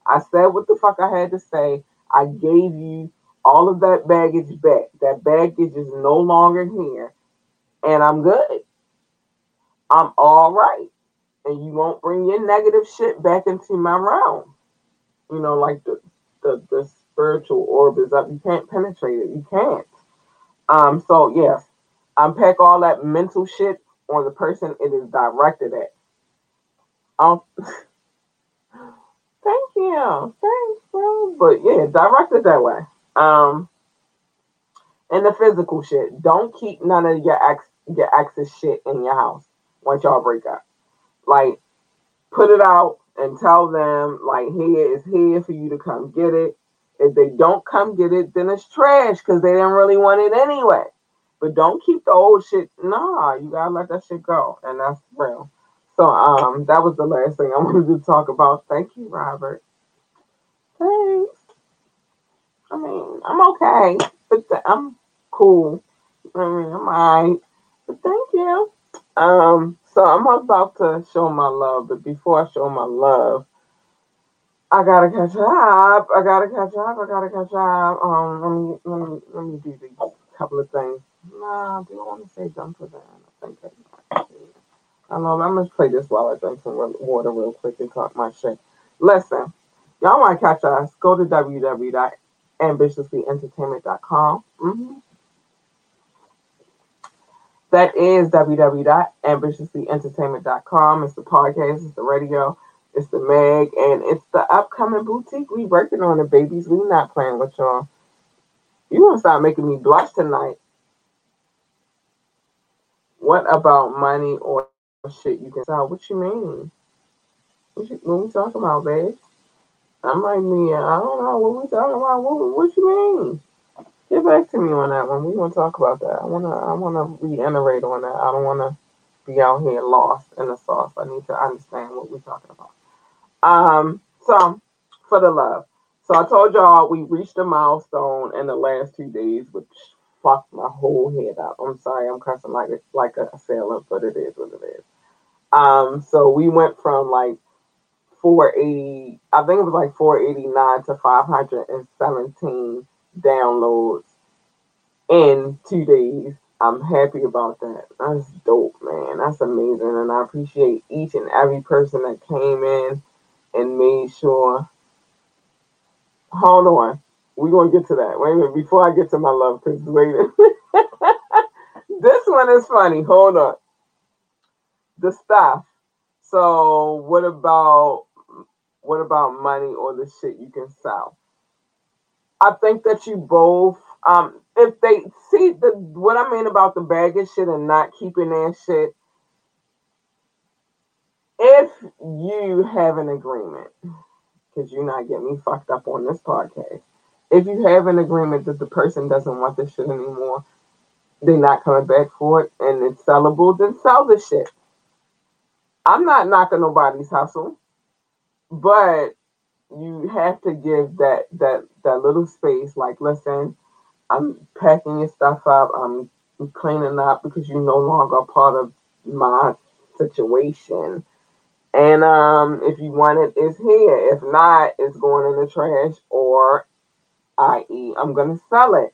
I said what the fuck I had to say. I gave you all of that baggage back. That baggage is no longer here, and I'm good. I'm all right, and you won't bring your negative shit back into my realm. You know, like the the, the spiritual orb is up. You can't penetrate it. You can't. Um. So yes, unpack all that mental shit on the person it is directed at. Um, [LAUGHS] thank you, thanks, bro. But yeah, direct it that way. Um, and the physical shit. Don't keep none of your ex your ex's shit in your house once y'all break up. Like, put it out and tell them like, here is here for you to come get it. If they don't come get it, then it's trash because they didn't really want it anyway. But don't keep the old shit. Nah, you gotta let that shit go, and that's real. So um, that was the last thing I [LAUGHS] wanted to talk about. Thank you, Robert. Thanks. I mean, I'm okay, but th- I'm cool. I mean, I'm alright. But thank you. Um, so I'm about to show my love, but before I show my love, I gotta catch up. I gotta catch up. I gotta catch up. Um, let me let me let me do these couple of things. Nah, do you want to say jump for that? I think I, I know. I'm gonna play this while I drink some water real quick and talk my shit. Listen, y'all want to catch us? Go to www.ambitiouslyentertainment.com. Mm-hmm. That is www.ambitiouslyentertainment.com. It's the podcast, it's the radio, it's the mag, and it's the upcoming boutique. We working on it, babies. We not playing with y'all. You gonna start making me blush tonight. What about money or shit you can sell? What you mean? What, you, what we talking about, babe? I'm like, Nia, I don't know what we talking about. What, what you mean? Get back to me on that one. We want to talk about that. I wanna, I wanna reiterate on that. I don't wanna be out here lost in the sauce. I need to understand what we're talking about. Um, so for the love. So I told y'all we reached a milestone in the last two days, which fucked my whole head up. I'm sorry, I'm cussing like like a sailor, but it is what it is. Um, so we went from like 480, I think it was like 489 to 517 downloads in two days. I'm happy about that. That's dope, man. That's amazing. And I appreciate each and every person that came in and made sure. Hold on. We're going to get to that. Wait a minute. Before I get to my love, because wait [LAUGHS] this one is funny. Hold on. The stuff. So, what about what about money or the shit you can sell? I think that you both, um, if they see the what I mean about the baggage shit and not keeping that shit, if you have an agreement, because you're not getting me fucked up on this podcast, if you have an agreement that the person doesn't want the shit anymore, they're not coming back for it and it's sellable, then sell the shit. I'm not knocking nobody's hustle but you have to give that that that little space. Like listen i'm packing your stuff up. I'm cleaning up because you're no longer part of my situation. And um if you want it it's here. If not it's going in the trash or i.e i'm gonna sell it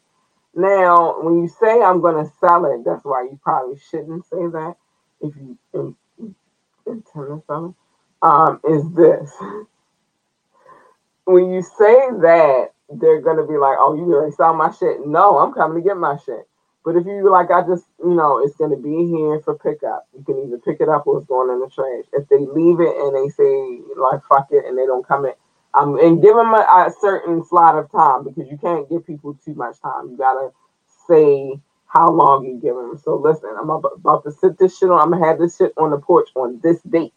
now when you say i'm gonna sell it that's why you probably shouldn't say that if you intend to sell it um, is this. When you say that, they're gonna be like, "Oh, you already saw my shit." No, I'm coming to get my shit. But if you like, I just, you know, it's gonna be here for pickup. You can either pick it up or it's going in the trash. If they leave it and they say like "fuck it" and they don't come in, um, and give them a, a certain slot of time because you can't give people too much time. You gotta say how long you give them. So listen, I'm about to sit this shit on. I'm gonna have this shit on the porch on this date.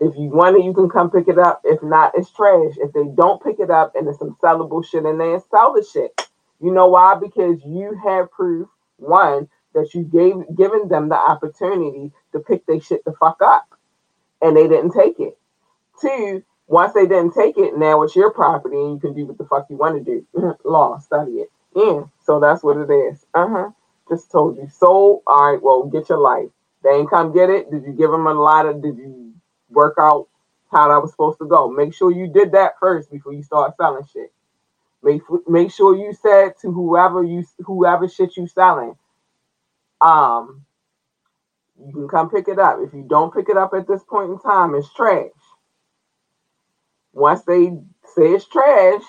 If you want it, you can come pick it up. If not, it's trash. If they don't pick it up and there's some sellable shit in there, sell the shit. You know why? Because you have proof, one, that you gave given them the opportunity to pick their shit the fuck up. And they didn't take it. Two, once they didn't take it, now it's your property and you can do what the fuck you want to do. [LAUGHS] Law, study it. Yeah. So that's what it is. Uh-huh. Just told you. So, all right, well, get your life. They ain't come get it. Did you give them a lot of did you work out how that was supposed to go. Make sure you did that first before you start selling shit. Make make sure you said to whoever you whoever shit you selling, um, you can come pick it up. If you don't pick it up at this point in time, it's trash. Once they say it's trash,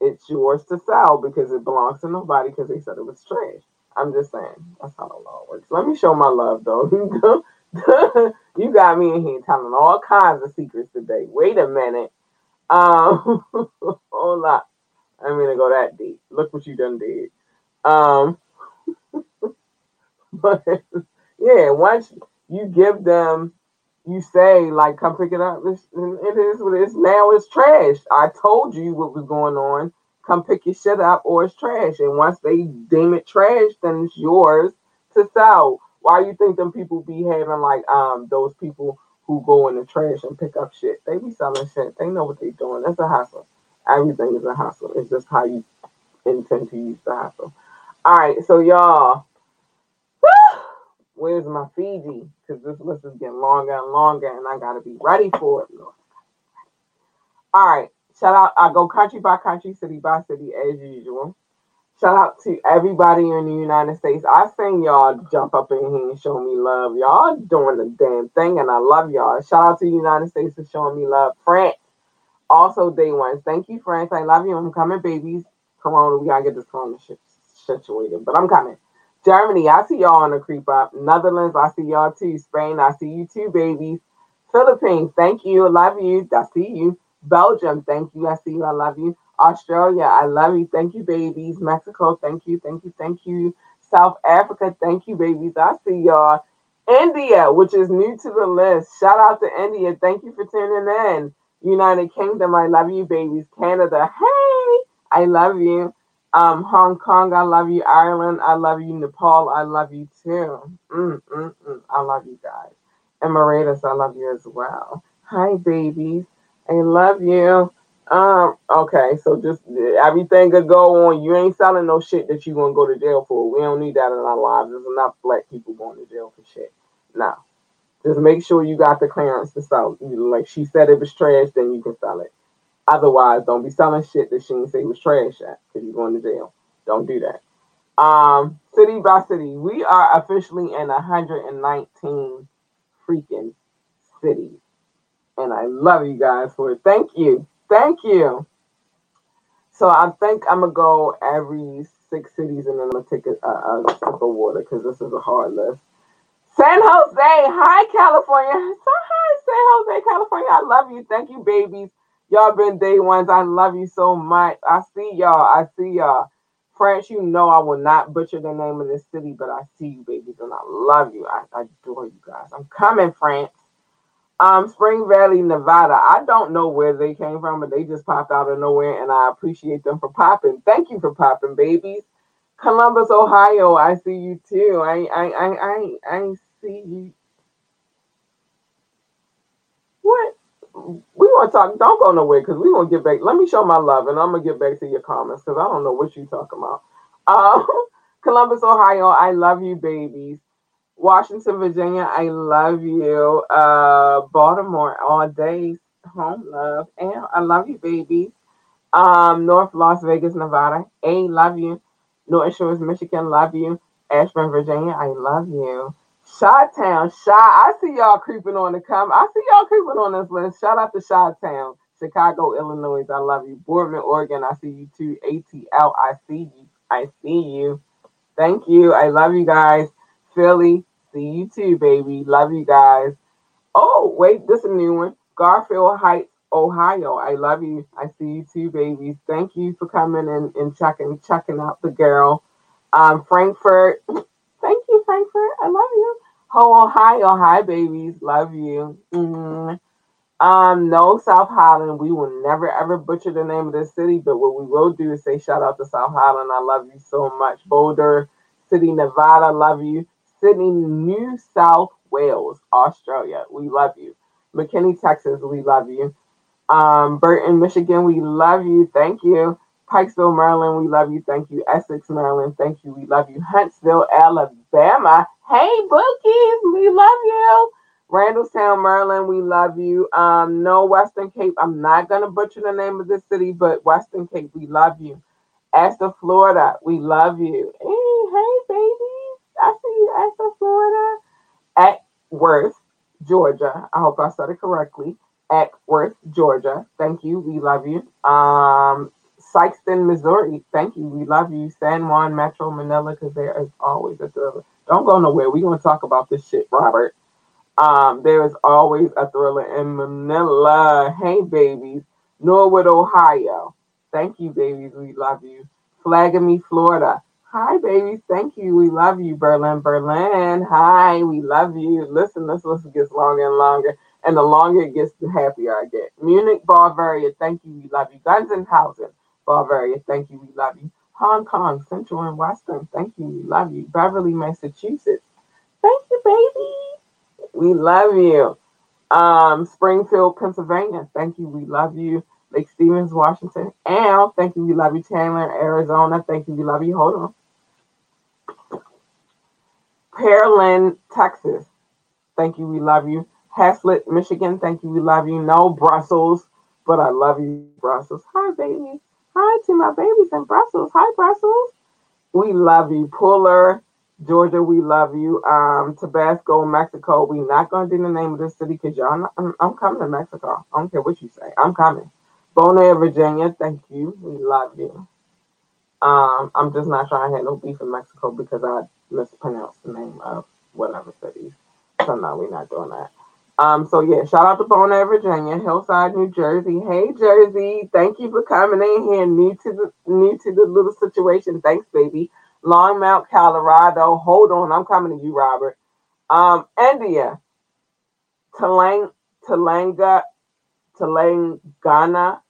it's yours to sell because it belongs to nobody because they said it was trash. I'm just saying that's how the law works. Let me show my love though. [LAUGHS] [LAUGHS] you got me in here telling all kinds of secrets today. Wait a minute. Um, [LAUGHS] hold up. I'm gonna go that deep. Look what you done did. Um, but yeah, once you give them, you say like, "Come pick it up." It's, it is what it is. Now it's trash. I told you what was going on. Come pick your shit up, or it's trash. And once they deem it trash, then it's yours to sell why you think them people be having like um those people who go in the trash and pick up shit? They be selling shit. They know what they doing. That's a hustle. Everything is a hustle. It's just how you intend to use the hustle. All right, so y'all, where's my Fiji? Because this list is getting longer and longer, and I gotta be ready for it. All right, shout out. I go country by country, city by city as usual. Shout out to everybody in the United States. I seen y'all jump up in here and show me love. Y'all doing the damn thing, and I love y'all. Shout out to the United States for showing me love. France, also day one. Thank you, France. I love you. I'm coming, babies. Corona, we gotta get this corona shit situated, but I'm coming. Germany, I see y'all on the creep up. Netherlands, I see y'all too. Spain, I see you too, babies. Philippines, thank you. Love you. I see you. Belgium, thank you. I see you. I love you. Australia, I love you. Thank you, babies. Mexico, thank you, thank you, thank you. South Africa, thank you, babies. I see y'all. India, which is new to the list. Shout out to India. Thank you for tuning in. United Kingdom, I love you, babies. Canada, hey, I love you. Um, Hong Kong, I love you. Ireland, I love you. Nepal, I love you too. Mm, mm, mm. I love you guys. Emirates, I love you as well. Hi, babies. I love you. Um, okay, so just everything could go on. You ain't selling no shit that you gonna go to jail for. We don't need that in our lives. There's enough black people going to jail for shit. No. Just make sure you got the clearance to sell. Like she said it was trash, then you can sell it. Otherwise, don't be selling shit that she didn't say was trash at because you're going to jail. Don't do that. Um, city by city, we are officially in 119 freaking cities. And I love you guys for it. Thank you. Thank you. So I think I'm gonna go every six cities and then I'm gonna take a, a, a sip of water because this is a hard list. San Jose, hi California. So hi San Jose, California. I love you. Thank you, babies. Y'all been day ones. I love you so much. I see y'all. I see y'all. France, you know I will not butcher the name of this city, but I see you, babies, and I love you. I, I adore you guys. I'm coming, France. Um, Spring Valley, Nevada. I don't know where they came from, but they just popped out of nowhere, and I appreciate them for popping. Thank you for popping, babies. Columbus, Ohio. I see you too. I I I I, I see you. What? We want to talk. Don't go nowhere because we gonna get back. Let me show my love, and I'm gonna get back to your comments because I don't know what you talking about. [LAUGHS] Um, Columbus, Ohio. I love you, babies. Washington, Virginia, I love you. Uh, Baltimore, all day, home love, and I love you, babies. Um, North Las Vegas, Nevada, A, love you. North Shores, Michigan, love you. Ashburn, Virginia, I love you. Shot Town, Shot. I see y'all creeping on the come. I see y'all creeping on this list. Shout out to Shot Town, Chicago, Illinois, I love you. Boardman, Oregon, I see you too. ATL, I see you. I see you. Thank you. I love you guys. Philly. See you too, baby. Love you guys. Oh, wait, this is a new one. Garfield Heights, Ohio. I love you. I see you too, babies. Thank you for coming and, and checking checking out the girl. Um, Frankfurt. [LAUGHS] Thank you, Frankfurt. I love you. Oh, Ohio. Hi, babies. Love you. Mm. Um, no, South Highland. We will never ever butcher the name of the city, but what we will do is say shout out to South Highland. I love you so much. Boulder City, Nevada. Love you. Sydney, New South Wales, Australia. We love you. McKinney, Texas. We love you. Um, Burton, Michigan. We love you. Thank you. Pikesville, Maryland. We love you. Thank you. Essex, Maryland. Thank you. We love you. Huntsville, Alabama. Hey, Bookies. We love you. Randallstown, Maryland, we love you. Um, no Western Cape. I'm not gonna butcher the name of the city, but Western Cape, we love you. Astor, Florida, we love you. Hey, hey, baby. I see you, Astor, Florida. Acworth, Georgia. I hope I said it correctly. Acworth, Georgia. Thank you. We love you. Um, Sikeston, Missouri. Thank you. We love you. San Juan, Metro Manila, because there is always a thriller. Don't go nowhere. We're going to talk about this shit, Robert. Um, there is always a thriller in Manila. Hey, babies. Norwood, Ohio. Thank you, babies. We love you. Flagami, Florida. Hi, babies. Thank you. We love you. Berlin, Berlin. Hi, we love you. Listen, this list gets longer and longer. And the longer it gets, the happier I get. Munich, Bavaria. Thank you. We love you. Gunzenhausen, Bavaria. Thank you. We love you. Hong Kong, Central and Western. Thank you. We love you. Beverly, Massachusetts. Thank you, baby. We love you. Um, Springfield, Pennsylvania. Thank you. We love you. Lake Stevens, Washington. and thank you. We love you. Chandler, Arizona. Thank you. We love you. Hold on. Pearland, Texas. Thank you. We love you. Haslett, Michigan. Thank you. We love you. No Brussels, but I love you, Brussels. Hi, baby. Hi to my babies in Brussels. Hi, Brussels. We love you. Pooler, Georgia, we love you. Um, Tabasco, Mexico. We not gonna do the name of the city because y'all. Not, I'm, I'm coming to Mexico. I don't care what you say. I'm coming. Bonaire, Virginia. Thank you. We love you. Um, I'm just not trying to have no beef in Mexico because I mispronounced the name of whatever cities. So no, we're not doing that. Um, so yeah, shout out to Bonaire, Virginia, Hillside, New Jersey. Hey Jersey, thank you for coming in here. New to the new to the little situation. Thanks, baby. Longmont, Colorado. Hold on, I'm coming to you, Robert. Um, India, Talang, Talanga, Tulane, Ghana,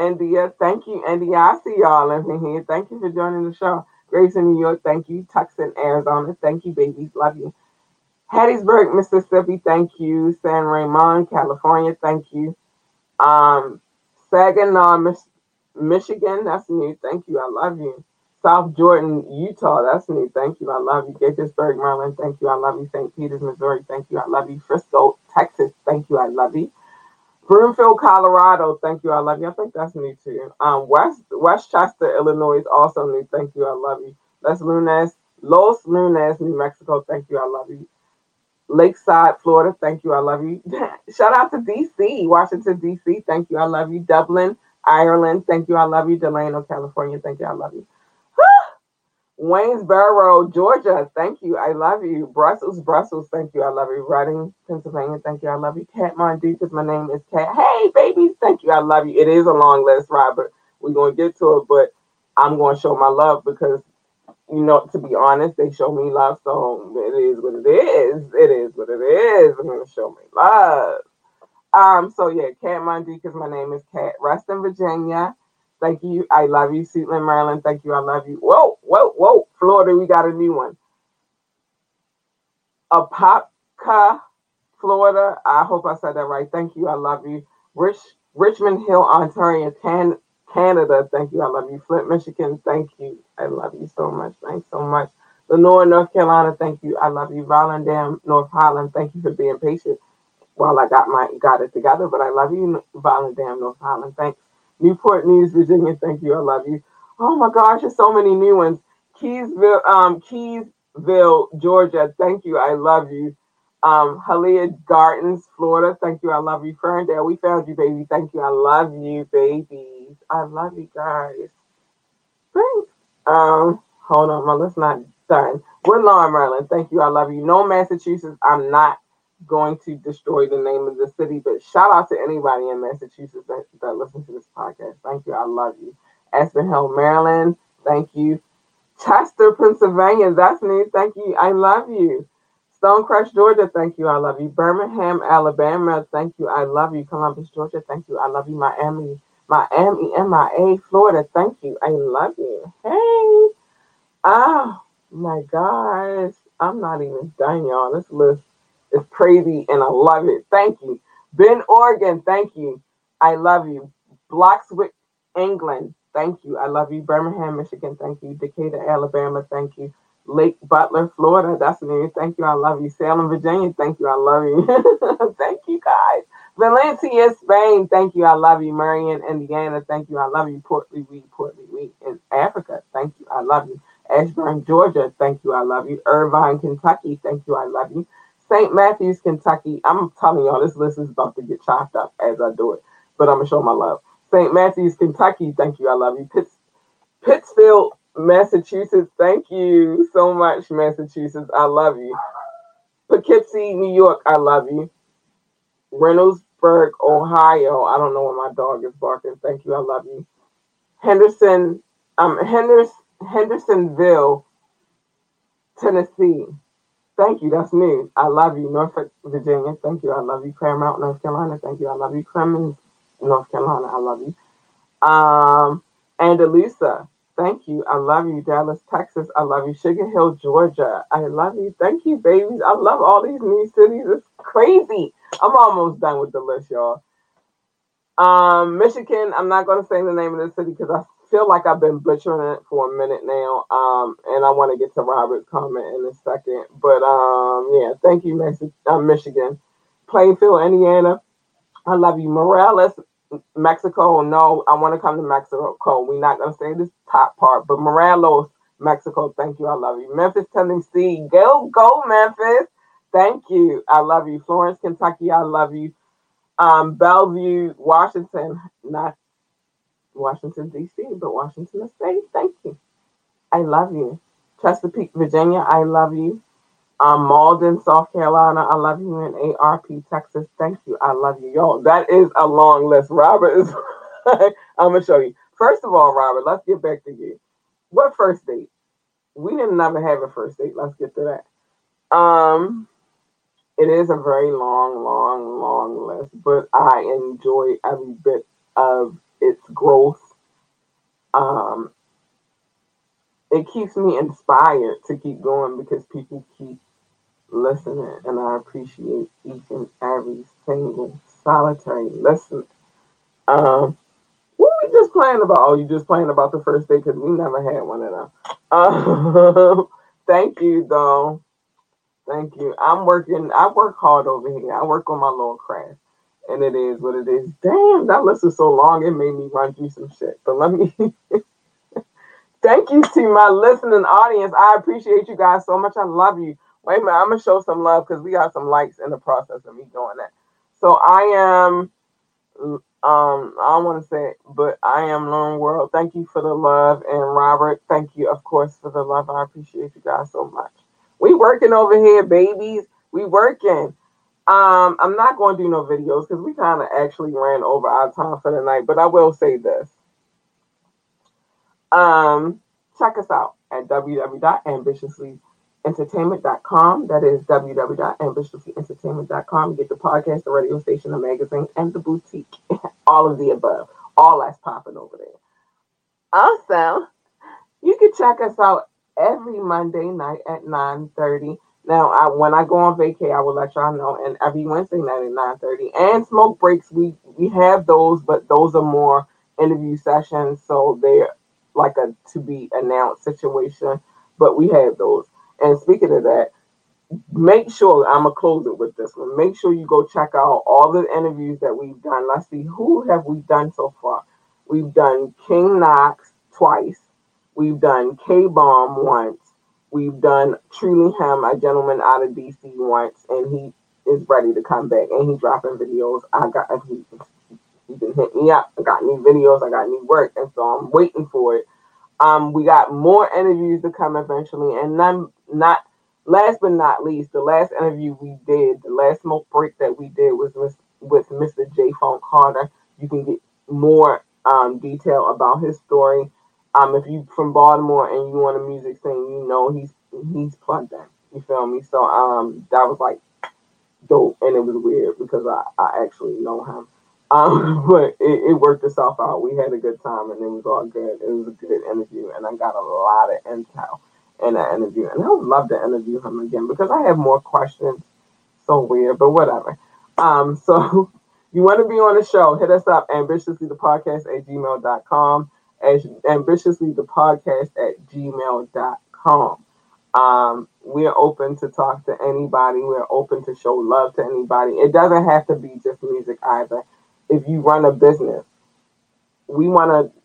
India. Thank you, India. I see y'all in here. Thank you for joining the show. Grace in New York. Thank you. Tucson, Arizona. Thank you, babies. Love you. Hattiesburg, Mississippi. Thank you. San Ramon, California. Thank you. Um, Saginaw, Mich- Michigan. That's new. Thank you. I love you. South Jordan, Utah. That's new. Thank you. I love you. Gaithersburg, Maryland. Thank you. I love you. St. Peters, Missouri. Thank you. I love you. Frisco, Texas. Thank you. I love you. Broomfield, Colorado. Thank you. I love you. I think that's new too. Um, West Westchester, Illinois is also new. Thank you. I love you. Los Lunas, Los Lunas, New Mexico. Thank you. I love you. Lakeside, Florida. Thank you. I love you. [LAUGHS] Shout out to DC, Washington, DC. Thank you. I love you. Dublin, Ireland. Thank you. I love you. Delano, California. Thank you. I love you. Waynesboro, Georgia. Thank you. I love you. Brussels, Brussels. Thank you. I love you. Reading, Pennsylvania. Thank you. I love you. Katmandu, because my name is Kat. Hey, babies. Thank you. I love you. It is a long list, Robert. We're going to get to it, but I'm going to show my love because, you know, to be honest, they show me love. So it is what it is. It is what it is. I'm to show me love. Um, so yeah, Katmandu, because my name is Cat. Reston, Virginia. Thank you. I love you. Seatland, Maryland. Thank you. I love you. Whoa, whoa, whoa. Florida, we got a new one. Apopka, Florida. I hope I said that right. Thank you. I love you. Rich, Richmond Hill, Ontario, Can, Canada. Thank you. I love you. Flint, Michigan. Thank you. I love you so much. Thanks so much. Lenoir, North Carolina. Thank you. I love you. Volendam, North Holland. Thank you for being patient while I got my got it together. But I love you, Volendam, North Holland. Thanks. Newport News, Virginia. Thank you. I love you. Oh my gosh, there's so many new ones. Keysville, um, Keysville, Georgia. Thank you. I love you. Um, Hialeah Gardens, Florida. Thank you. I love you. Ferndale, we found you, baby. Thank you. I love you, babies. I love you guys. Thanks. Um, hold on, my list not done. Woodlawn, Maryland. Thank you. I love you. No, Massachusetts. I'm not going to destroy the name of the city, but shout out to anybody in Massachusetts that, that listens to this podcast. Thank you. I love you. Aspen Hill, Maryland. Thank you. Chester, Pennsylvania. That's me. Thank you. I love you. Stonecrest, Georgia. Thank you. I love you. Birmingham, Alabama. Thank you. I love you. Columbus, Georgia. Thank you. I love you. Miami, Miami, MIA, Florida. Thank you. I love you. Hey. Oh my gosh. I'm not even done, y'all. This list is crazy and I love it. Thank you. Bend, Oregon. Thank you. I love you. Bloxwich, England. Thank you. I love you. Birmingham, Michigan. Thank you. Decatur, Alabama. Thank you. Lake Butler, Florida. That's me. Thank you. I love you. Salem, Virginia. Thank you. I love you. [LAUGHS] thank you, guys. Valencia, Spain. Thank you. I love you. Marion, Indiana. Thank you. I love you. Port Louis, Port Louis in Africa. Thank you. I love you. Ashburn, Georgia. Thank you. I love you. Irvine, Kentucky. Thank you. I love you. St. Matthews, Kentucky. I'm telling y'all, this list is about to get chopped up as I do it, but I'm gonna show my love. St. Matthews, Kentucky. Thank you. I love you. Pitts, Pittsfield, Massachusetts. Thank you so much, Massachusetts. I love you. Poughkeepsie, New York. I love you. Reynoldsburg, Ohio. I don't know where my dog is barking. Thank you. I love you. Henderson, um, Henderson, Hendersonville, Tennessee. Thank you. That's me. I love you. Norfolk, Virginia. Thank you. I love you. Claremont, North Carolina. Thank you. I love you. Clemmons, North Carolina. I love you. Um, Andalusia. Thank you. I love you. Dallas, Texas. I love you. Sugar Hill, Georgia. I love you. Thank you, babies. I love all these new cities. It's crazy. I'm almost done with the list, y'all. Um, Michigan. I'm not going to say the name of the city because I feel like I've been butchering it for a minute now. Um, and I want to get to Robert's comment in a second. But um, yeah, thank you, uh, Michigan. Plainfield, Indiana. I love you. Morales, Mexico. No, I want to come to Mexico. We're not going to say this top part, but Morelos, Mexico. Thank you. I love you. Memphis, Tennessee. Go, go, Memphis. Thank you. I love you. Florence, Kentucky. I love you. Um, Bellevue, Washington. Not Washington, D.C., but Washington State. Thank you. I love you. Chesapeake, Virginia. I love you. Um, Mauldin, South Carolina. I love you. And ARP, Texas. Thank you. I love you. Y'all, that is a long list. Robert is, I'm going to show you. First of all, Robert, let's get back to you. What first date? We didn't never have a first date. Let's get to that. Um, it is a very long, long, long list, but I enjoy every bit of its growth. Um, it keeps me inspired to keep going because people keep listening, and I appreciate each and every single solitary listen. Um, what we just playing about? Oh, you just playing about the first day because we never had one of them. Um, [LAUGHS] thank you, though. Thank you. I'm working. I work hard over here. I work on my little craft, and it is what it is. Damn, that list is so long. It made me run through some shit. But let me. [LAUGHS] Thank you to my listening audience. I appreciate you guys so much. I love you. Wait a minute, I'm gonna show some love because we got some likes in the process of me doing that. So I am um I don't want to say it, but I am Lone World. Thank you for the love. And Robert, thank you, of course, for the love. I appreciate you guys so much. We working over here, babies. We working. Um, I'm not going to do no videos because we kind of actually ran over our time for the night. But I will say this. Um, check us out at www.ambitiously.entertainment.com. That is www.ambitiouslyentertainment.com. You get the podcast, the radio station, the magazine, and the boutique. [LAUGHS] All of the above. All that's popping over there. Also, you can check us out every Monday night at 9.30. Now, I, when I go on vacay, I will let y'all know. And every Wednesday night at 9.30. And smoke breaks, we, we have those, but those are more interview sessions. So they're like a to be announced situation. But we have those. And speaking of that, make sure I'm gonna close it with this one. Make sure you go check out all the interviews that we've done. Let's see who have we done so far. We've done King Knox twice. We've done K Bomb once. We've done Truly Him, a gentleman out of DC once, and he is ready to come back and he's dropping videos. I got he, he can hit me up. I got new videos, I got new work, and so I'm waiting for it. Um, we got more interviews to come eventually, and none not last but not least, the last interview we did, the last smoke break that we did was with, with Mr. J. Funk Carter. You can get more um, detail about his story um, if you from Baltimore and you want a music scene, you know he's he's plugged in. You feel me? So um, that was like dope, and it was weird because I, I actually know him. [LAUGHS] Um, but it, it worked itself out. We had a good time, and it was all good. It was a good interview, and I got a lot of intel in that interview, and I would love to interview him again because I have more questions. So weird, but whatever. Um, [LAUGHS] so you want to be on the show, hit us up ambitiously the podcast at gmail.com as ambitiously the podcast at gmail.com. Um, we're open to talk to anybody. We're open to show love to anybody. It doesn't have to be just music either. If you run a business, we want to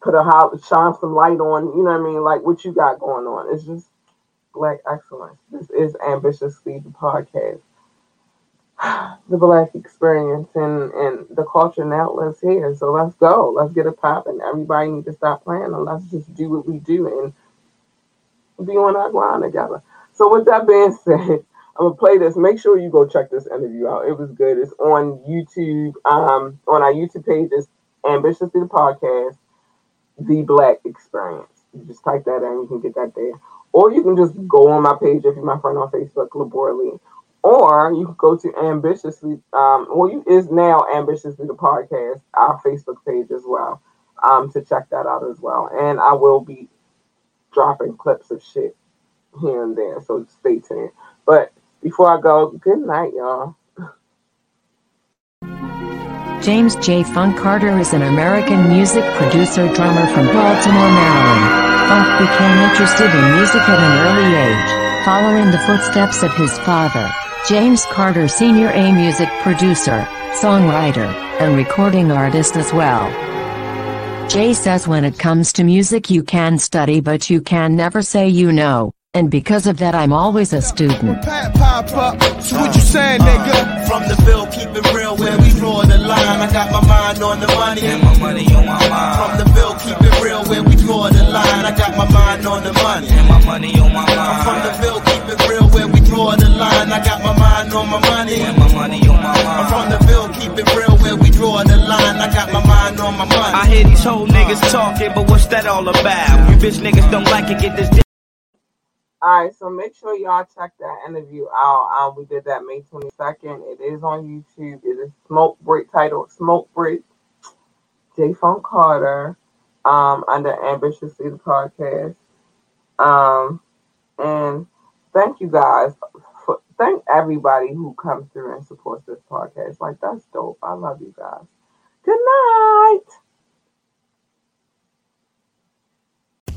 put a hot, shine some light on. You know what I mean? Like what you got going on. It's just black excellence. This is ambitiously the podcast [SIGHS] the black experience and, and the culture and outlets here. So let's go. Let's get it popping. Everybody need to stop playing and let's just do what we do and be on our grind together. So with that being [LAUGHS] said, I'm gonna play this. Make sure you go check this interview out. It was good. It's on YouTube. Um, on our YouTube page is Ambitiously the Podcast, The Black Experience. You just type that in, you can get that there. Or you can just go on my page if you're my friend on Facebook, Labora Lee or you can go to Ambitiously, um, well, you is now Ambitiously the podcast, our Facebook page as well, um, to check that out as well. And I will be dropping clips of shit here and there, so stay tuned. But before I go, good night, y'all. James J. Funk Carter is an American music producer drummer from Baltimore, Maryland. Funk became interested in music at an early age, following the footsteps of his father. James Carter Sr. a music producer, songwriter, and recording artist as well. Jay says when it comes to music you can study but you can never say you know, and because of that I'm always a student. So what you saying, nigga? From the bill, keep it real where we draw the line. I got my mind on the money, and my money on my mind. From the bill, keep it real where we draw the line. I got my mind on the money, and my money on my mind. From the bill, keep it real where we draw the line. I got my mind on my money, and my money on my mind. From the bill, keep it real where we draw the line. I got my mind on my money. I hear these whole niggas talking, but what's that all about? You bitch niggas don't like it, get this. All right, so make sure y'all check that interview out. Um, we did that May 22nd. It is on YouTube. It is Smoke Break titled Smoke Break. J Funk Carter, um, under Ambitiously the podcast. Um, and thank you guys. For, thank everybody who comes through and supports this podcast. Like that's dope. I love you guys. Good night.